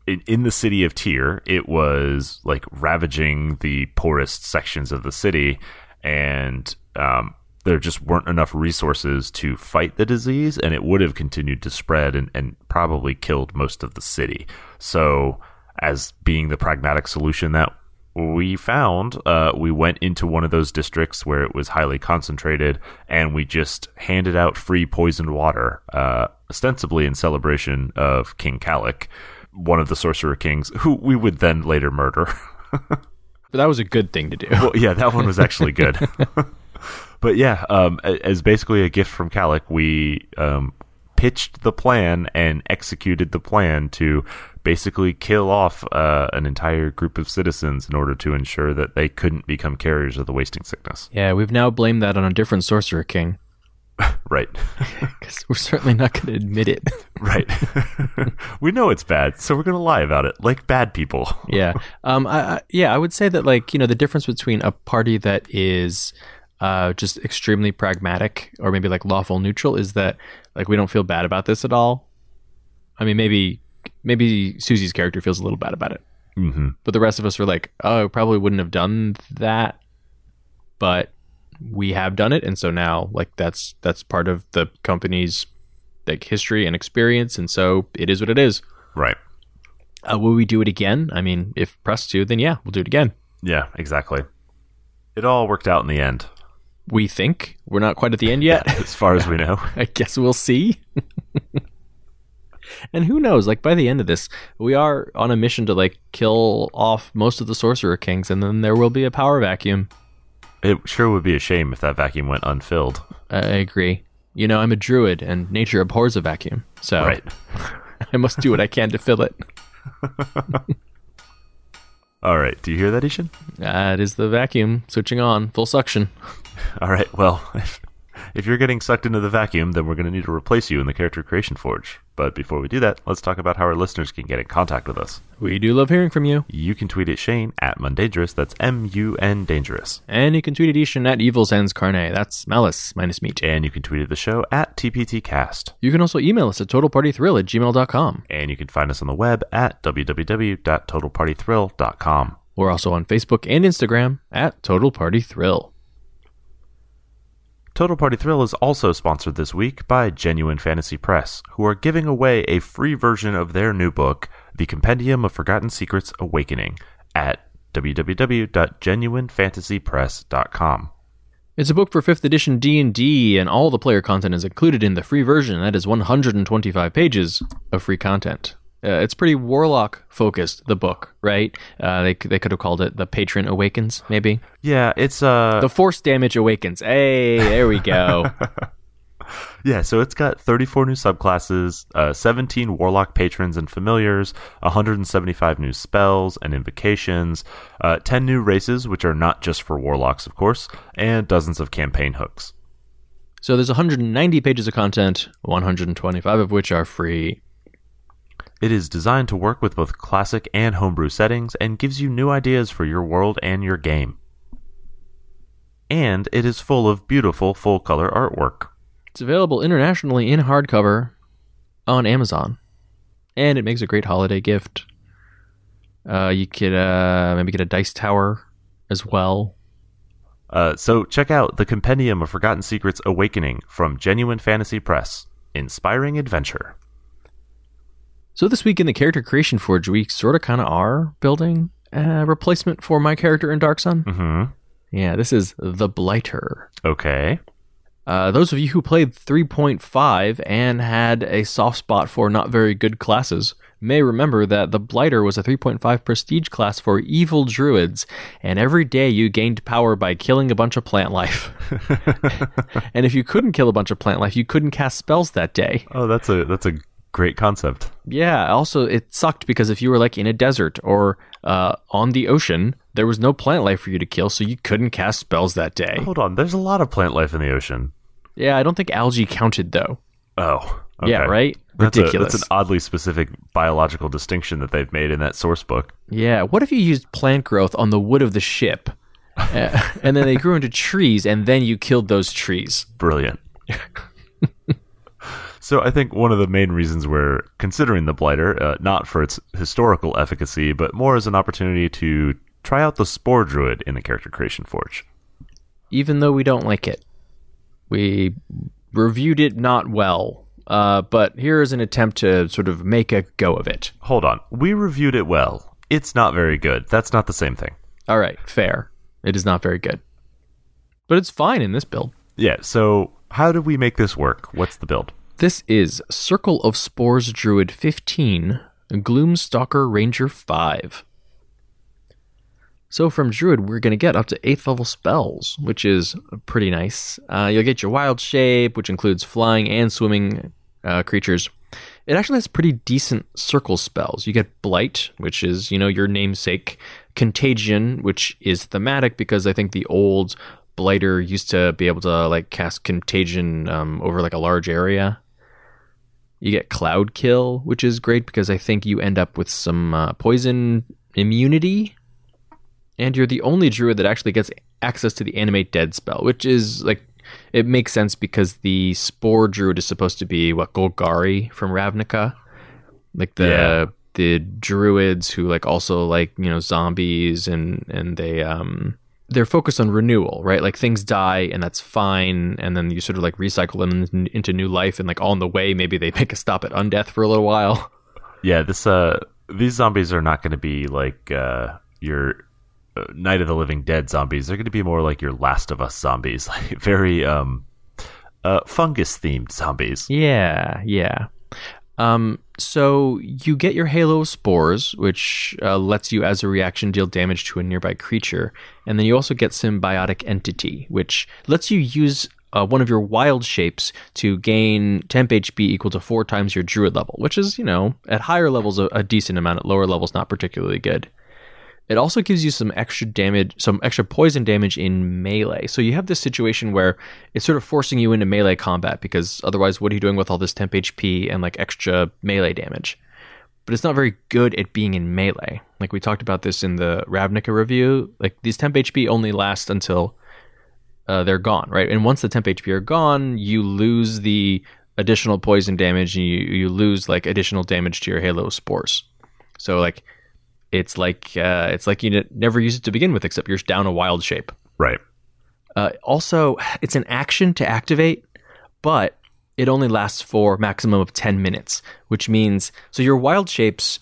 In, in the city of Tyr, it was like ravaging the poorest sections of the city, and um, there just weren't enough resources to fight the disease, and it would have continued to spread and, and probably killed most of the city. So, as being the pragmatic solution that we found, uh, we went into one of those districts where it was highly concentrated, and we just handed out free poisoned water, uh, ostensibly in celebration of King Kalak, one of the sorcerer kings, who we would then later murder. But that was a good thing to do. well, yeah, that one was actually good. but yeah, um, as basically a gift from Kalak, we um, pitched the plan and executed the plan to basically kill off uh, an entire group of citizens in order to ensure that they couldn't become carriers of the wasting sickness. Yeah, we've now blamed that on a different sorcerer king Right. because we're certainly not going to admit it. right. we know it's bad, so we're going to lie about it like bad people. yeah. Um. I, I, yeah. I would say that like you know the difference between a party that is uh just extremely pragmatic or maybe like lawful neutral is that like we don't feel bad about this at all. I mean, maybe maybe Susie's character feels a little bad about it, hmm but the rest of us are like, oh, probably wouldn't have done that, but we have done it, and so now like that's that's part of the company's like history and experience, and so it is what it is. Right. Uh, will we do it again? I mean, if pressed to, then yeah, we'll do it again. Yeah, exactly. It all worked out in the end, We think we're not quite at the end yet. as far as we know. I guess we'll see. and who knows? Like by the end of this, we are on a mission to like kill off most of the sorcerer kings, and then there will be a power vacuum. It sure would be a shame if that vacuum went unfilled. I agree. You know, I'm a druid, and nature abhors a vacuum, so Right. I must do what I can to fill it. All right. Do you hear that, I-Hsien? That is the vacuum switching on, full suction. All right. Well, if, you're getting sucked into the vacuum, then we're going to need to replace you in the Character Creation Forge. But before we do that, let's talk about how our listeners can get in contact with us. We do love hearing from you. You can tweet at Shane at Mundangerous. That's M U N Dangerous. And you can tweet at Ishan at Evil's Ends Carne. That's malice minus meat. And you can tweet at the show at TPTcast. You can also email us at totalpartythrill at gmail.com. And you can find us on the web at www.totalpartythrill.com. We're also on Facebook and Instagram at Total Party Thrill. Total Party Thrill is also sponsored this week by Genuine Fantasy Press, who are giving away a free version of their new book, The Compendium of Forgotten Secrets Awakening, at www.genuinefantasypress.com. It's a book for 5th edition D&D and all the player content is included in the free version. That is 125 pages of free content. Uh, it's pretty warlock focused, the book, right? Uh, they, they could have called it The Patron Awakens, maybe. Yeah, it's uh The Force Damage Awakens. Hey, there we go. yeah, so it's got 34 new subclasses, uh, 17 warlock patrons and familiars, 175 new spells and invocations, uh, 10 new races which are not just for warlocks, of course, and dozens of campaign hooks. so there's 190 pages of content, 125 of which are free. It is designed to work with both classic and homebrew settings and gives you new ideas for your world and your game. And it is full of beautiful full color artwork. It's available internationally in hardcover on Amazon, and it makes a great holiday gift. Uh, you could uh, maybe get a dice tower as well. Uh, so check out the Compendium of Forgotten Secrets Awakening from Genuine Fantasy Press. Inspiring adventure. So this week in the character creation forge, we sort of kind of are building a replacement for my character in Dark Sun. Mm-hmm. Yeah, this is the Blighter. Okay. Uh, those of you who played 3.5 and had a soft spot for not very good classes may remember that the Blighter was a 3.5 prestige class for evil druids, and every day you gained power by killing a bunch of plant life. and if you couldn't kill a bunch of plant life, you couldn't cast spells that day. Oh, that's a that's a great concept. Yeah, also, it sucked because if you were like in a desert or uh, on the ocean, there was no plant life for you to kill, so you couldn't cast spells that day. Hold on, there's a lot of plant life in the ocean. Yeah, I don't think algae counted though. Oh, okay. Yeah, right? That's, a, Ridiculous. that's an oddly specific biological distinction that they've made in that source book. Yeah, what if you used plant growth on the wood of the ship? Uh, and then they grew into trees, and then you killed those trees. Brilliant. so I think one of the main reasons we're considering the Blighter, uh, not for its historical efficacy, but more as an opportunity to try out the Spore Druid in the Character Creation Forge. Even though we don't like it, we reviewed it not well. Uh, but here is an attempt to sort of make a go of it. Hold on, we reviewed it well. It's not very good. That's not the same thing. All right, fair. It is not very good, but it's fine in this build. Yeah, so how do we make this work? What's the build? This is Circle of Spores Druid 15, Gloomstalker Ranger 5. So from Druid, we're going to get up to 8th level spells, which is pretty nice. Uh, you'll get your Wild Shape, which includes flying and swimming uh, creatures. It actually has pretty decent circle spells. You get Blight, which is, you know, your namesake. Contagion, which is thematic because I think the old Blighter used to be able to, like, cast Contagion um, over, like, a large area. You get Cloud Kill, which is great because I think you end up with some uh, poison immunity. And you're the only druid that actually gets access to the Animate Dead spell, which is like it makes sense because the Spore Druid is supposed to be what Golgari from Ravnica, like the Yeah. the druids who like also like you know zombies and and they um they're focused on renewal, right? Like things die and that's fine, and then you sort of like recycle them in- into new life, and like on the way maybe they make a stop at undeath for a little while. Yeah, this uh, these zombies are not going to be like uh, your uh, Night of the Living Dead zombies. They're going to be more like your Last of Us zombies, like very um, uh, fungus themed zombies. Yeah, yeah. Um, so you get your Halo Spores, which uh, lets you, as a reaction, deal damage to a nearby creature, and then you also get Symbiotic Entity, which lets you use uh, one of your wild shapes to gain temp HP equal to four times your Druid level, which is, you know, at higher levels a, a decent amount. At lower levels, not particularly good. It also gives you some extra damage, some extra poison damage in melee. So you have this situation where it's sort of forcing you into melee combat because otherwise, what are you doing with all this temp HP and like extra melee damage? But it's not very good at being in melee. Like we talked about this in the Ravnica review. Like these temp HP only last until uh, they're gone, right? And once the temp HP are gone, you lose the additional poison damage and you, you lose like additional damage to your Halo spores. So like it's like uh, it's like you never used it to begin with, except you're down a wild shape. Right. Uh, also, it's an action to activate, but it only lasts for maximum of ten minutes, which means so your wild shapes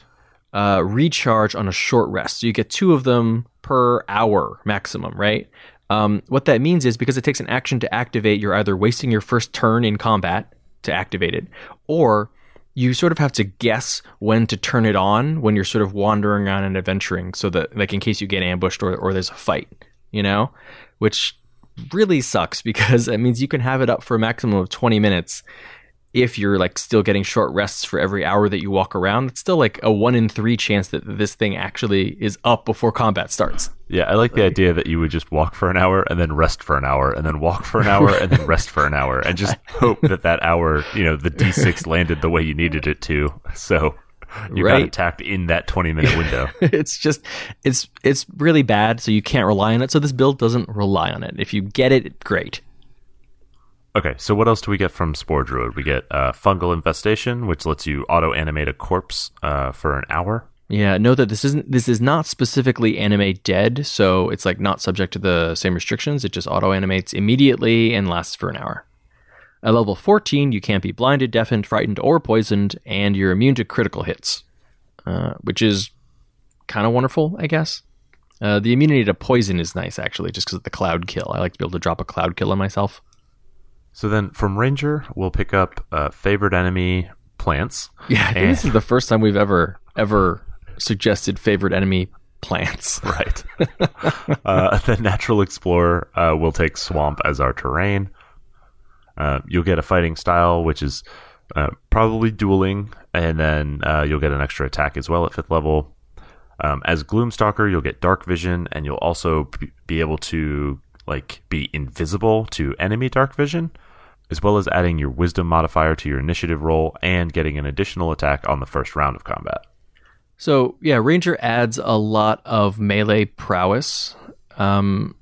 uh, recharge on a short rest. So you get two of them per hour maximum, right? Um, what that means is because it takes an action to activate, you're either wasting your first turn in combat to activate it, or you sort of have to guess when to turn it on when you're sort of wandering around and adventuring, so that like in case you get ambushed or, or there's a fight, you know, which really sucks because it means you can have it up for a maximum of 20 minutes if you're like still getting short rests for every hour that you walk around. It's still like a one in three chance that this thing actually is up before combat starts. Yeah, I like the idea that you would just walk for an hour and then rest for an hour and then walk for an hour and then rest for an hour and just hope that that hour, you know, the D6 landed the way you needed it to. So you got attacked in that 20 minute window. it's just it's it's really bad so you can't rely on it so this build doesn't rely on it if you get it great Okay, so what else do we get from Spore Druid? We get uh, Fungal Infestation, which lets you auto animate a corpse uh, for an hour. yeah know that this isn't this is not specifically animate dead so it's like not subject to the same restrictions it just auto animates immediately and lasts for an hour at level 14 you can't be blinded deafened frightened or poisoned and you're immune to critical hits uh, which is kind of wonderful i guess Uh, the immunity to poison is nice, actually, just because of the cloud kill. I like to be able to drop a cloud kill on myself. So then from Ranger, we'll pick up uh, favorite enemy plants. Yeah, I think this is the first time we've ever ever suggested favorite enemy plants. Right. uh, the Natural Explorer uh, will take Swamp as our terrain. Uh, you'll get a fighting style, which is uh, probably dueling, and then uh, you'll get an extra attack as well at fifth level. Um, as Gloomstalker, you'll get Dark Vision, and you'll also be able to like be invisible to enemy Dark Vision, as well as adding your Wisdom modifier to your initiative roll and getting an additional attack on the first round of combat. So yeah, Ranger adds a lot of melee prowess um,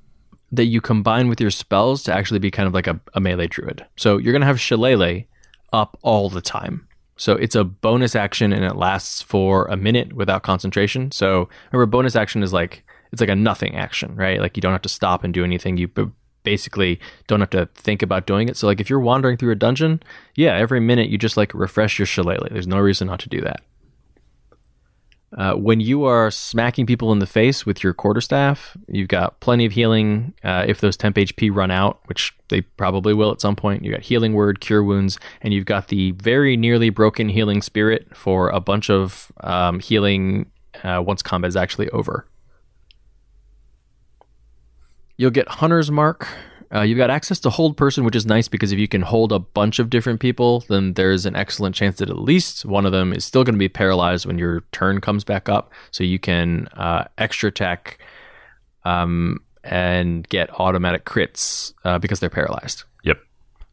that you combine with your spells to actually be kind of like a, a melee druid. So you're gonna have Shillelagh up all the time. So it's a bonus action and it lasts for a minute without concentration. So remember, bonus action is like it's like a nothing action, right? Like you don't have to stop and do anything. You basically don't have to think about doing it. So like if you're wandering through a dungeon, yeah, every minute you just like refresh your shillelagh. There's no reason not to do that. Uh, when you are smacking people in the face with your quarterstaff, you've got plenty of healing. Uh, if those temp HP run out, which they probably will at some point, you got healing word, cure wounds, and you've got the very nearly broken healing spirit for a bunch of um, healing uh, once combat is actually over. You'll get Hunter's Mark. Uh, you've got access to Hold Person, which is nice because if you can hold a bunch of different people, then there's an excellent chance that at least one of them is still going to be paralyzed when your turn comes back up. So you can uh, extra attack um, and get automatic crits uh, because they're paralyzed. Yep.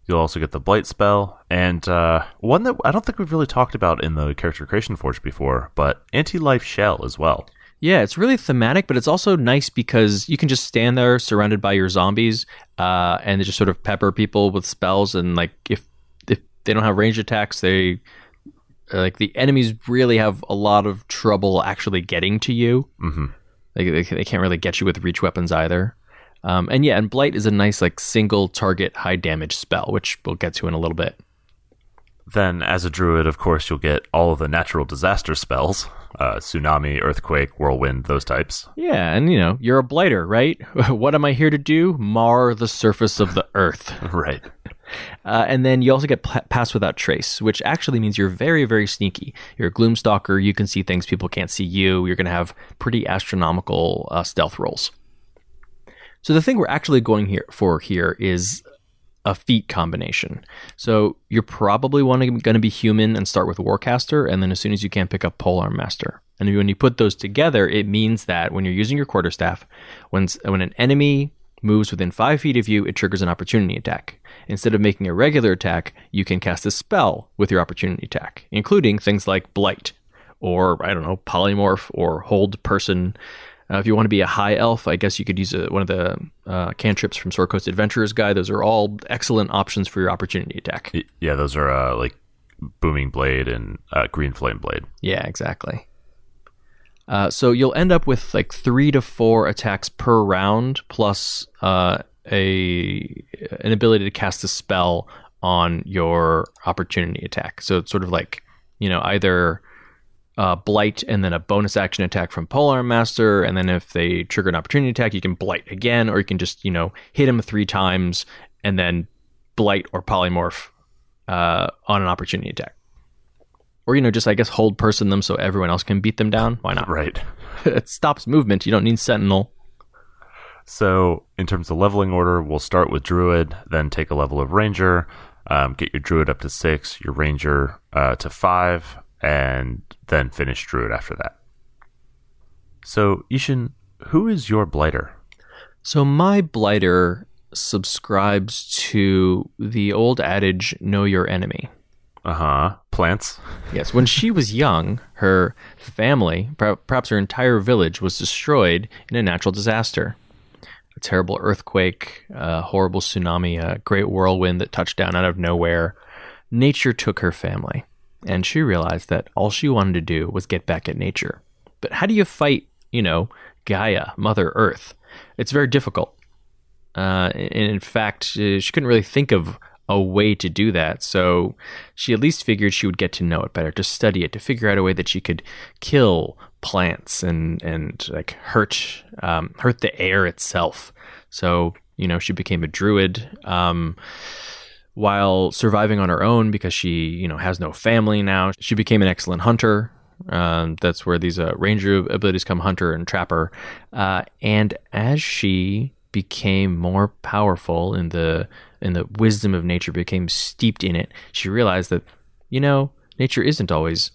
You'll also get the Blight spell, and uh, one that I don't think we've really talked about in the Character Creation Forge before, but Anti Life Shell as well. Yeah, it's really thematic, but it's also nice because you can just stand there surrounded by your zombies, uh, and they just sort of pepper people with spells. And like if if they don't have range attacks, they like the enemies really have a lot of trouble actually getting to you. Mm-hmm. Like they, they can't really get you with reach weapons either. Um, and yeah, and blight is a nice like single target high damage spell, which we'll get to in a little bit. Then, as a druid, of course, you'll get all of the natural disaster spells uh, tsunami, earthquake, whirlwind, those types. Yeah, and you know, you're a blighter, right? what am I here to do? Mar the surface of the earth. right. Uh, and then you also get p- pass without trace, which actually means you're very, very sneaky. You're a gloomstalker. You can see things people can't see you. You're going to have pretty astronomical uh, stealth rolls. So the thing we're actually going here for here is a feat combination. So you're probably going to be human and start with Warcaster, and then as soon as you can, pick up Polearm Master. And when you put those together, it means that when you're using your quarterstaff, when when an enemy moves within five feet of you, it triggers an opportunity attack. Instead of making a regular attack, you can cast a spell with your opportunity attack, including things like Blight, or I don't know, Polymorph, or Hold Person, uh, if you want to be a high elf, I guess you could use a, one of the uh, cantrips from Sword Coast Adventurers Guide. Those are all excellent options for your opportunity attack. Yeah, those are uh, like Booming Blade and uh, Green Flame Blade. Yeah, exactly. Uh, so you'll end up with like three to four attacks per round, plus uh, a an ability to cast a spell on your opportunity attack. So it's sort of like you know either uh, blight and then a bonus action attack from Polearm Master, and then if they trigger an opportunity attack, you can blight again, or you can just you know hit him three times and then blight or polymorph uh, on an opportunity attack, or you know just I guess hold person them so everyone else can beat them down. Why not? Right. it stops movement. You don't need Sentinel. So in terms of leveling order, we'll start with Druid, then take a level of Ranger. Um, get your Druid up to six, your Ranger uh, to five, and then finish Druid after that. So, I-Hsien, who is your blighter? So, my blighter subscribes to the old adage, know your enemy. Uh huh. Plants? Yes. When she was young, her family, perhaps her entire village, was destroyed in a natural disaster. A terrible earthquake, a horrible tsunami, a great whirlwind that touched down out of nowhere. Nature took her family and she realized that all she wanted to do was get back at nature. But how do you fight, you know, Gaia, Mother Earth? It's very difficult. Uh, and in fact, she couldn't really think of a way to do that. So she at least figured she would get to know it better, to study it, to figure out a way that she could kill, plants and and like hurt um, hurt the air itself. So you know she became a druid. Um, while surviving on her own because she you know has no family now, she became an excellent hunter. Um, that's where these uh, ranger abilities come hunter and trapper. Uh, and as she became more powerful in the in the wisdom of nature, became steeped in it, she realized that you know nature isn't always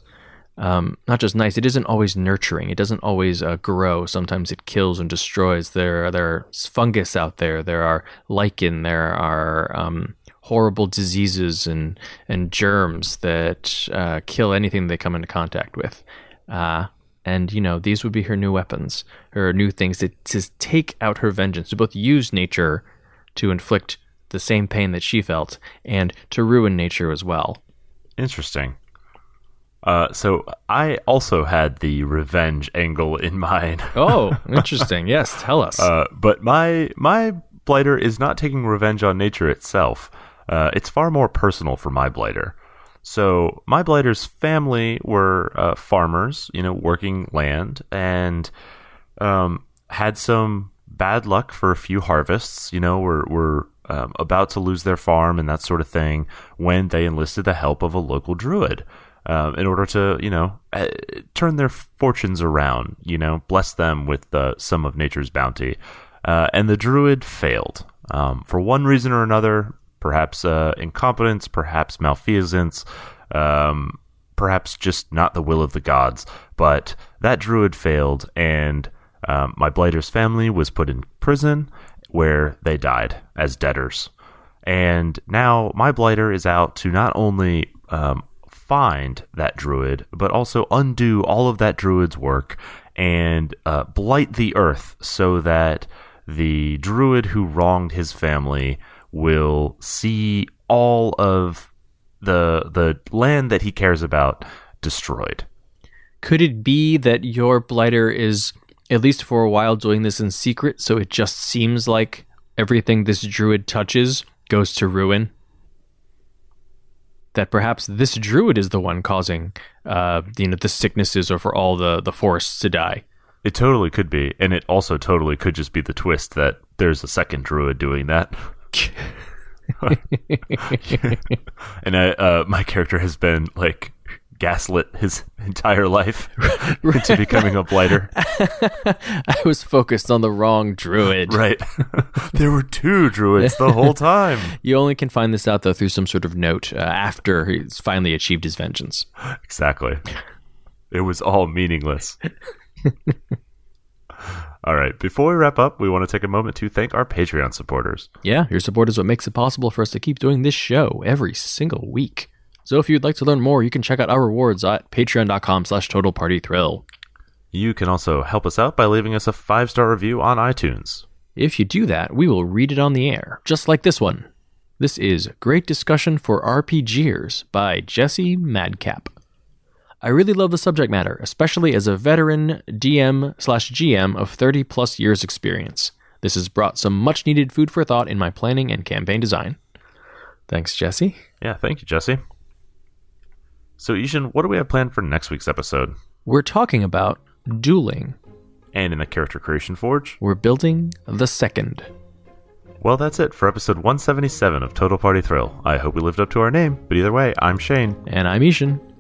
um, not just nice. It isn't always nurturing. It doesn't always uh, grow. Sometimes it kills and destroys. There, there are fungus out there. There are lichen. There are um, horrible diseases and and germs that uh, kill anything they come into contact with. Uh, and you know these would be her new weapons, her new things to, to take out her vengeance, to both use nature to inflict the same pain that she felt, and to ruin nature as well. Interesting. Uh, so I also had the revenge angle in mind. oh, interesting. Yes, tell us. Uh, but my my blighter is not taking revenge on nature itself. Uh, it's far more personal for my blighter. So my blighter's family were uh, farmers, you know, working land, and um, had some bad luck for a few harvests. You know, were were um, about to lose their farm and that sort of thing when they enlisted the help of a local druid um, in order to, you know, uh, turn their fortunes around, you know, bless them with uh, some of nature's bounty. Uh, and the druid failed. Um, for one reason or another, perhaps uh, incompetence, perhaps malfeasance, um, perhaps just not the will of the gods. But that druid failed, and um, my blighter's family was put in prison where they died as debtors. And now my blighter is out to not only um, find that druid, but also undo all of that druid's work and uh, blight the earth so that the druid who wronged his family will see all of the the land that he cares about destroyed. Could it be that your blighter is at least for a while doing this in secret, so it just seems like everything this druid touches goes to ruin? that perhaps this druid is the one causing uh, you know the sicknesses or for all the the forests to die. It totally could be, and it also totally could just be the twist that there's a second druid doing that. and I, uh, my character has been like gaslit his entire life into becoming a blighter. I was focused on the wrong druid. Right. there were two druids the whole time. You only can find this out though through some sort of note uh, after he's finally achieved his vengeance. Exactly. It was all meaningless. All right. Before we wrap up, we want to take a moment to thank our Patreon supporters. Yeah, your support is what makes it possible for us to keep doing this show every single week. So if you'd like to learn more, you can check out our rewards at patreon.com slash totalpartythrill. You can also help us out by leaving us a five-star review on iTunes. If you do that, we will read it on the air, just like this one. This is Great Discussion for RPGers by Jesse Madcap. I really love the subject matter, especially as a veteran DM slash GM of 30 plus years experience. This has brought some much needed food for thought in my planning and campaign design. Thanks, Jesse. Yeah, thank you, Jesse. So, I-Hsien, what do we have planned for next week's episode? We're talking about dueling. And in the Character Creation Forge? We're building the second. Well, that's it for episode 177 of Total Party Thrill. I hope we lived up to our name, but either way, I'm Shane. And I'm I-Hsien.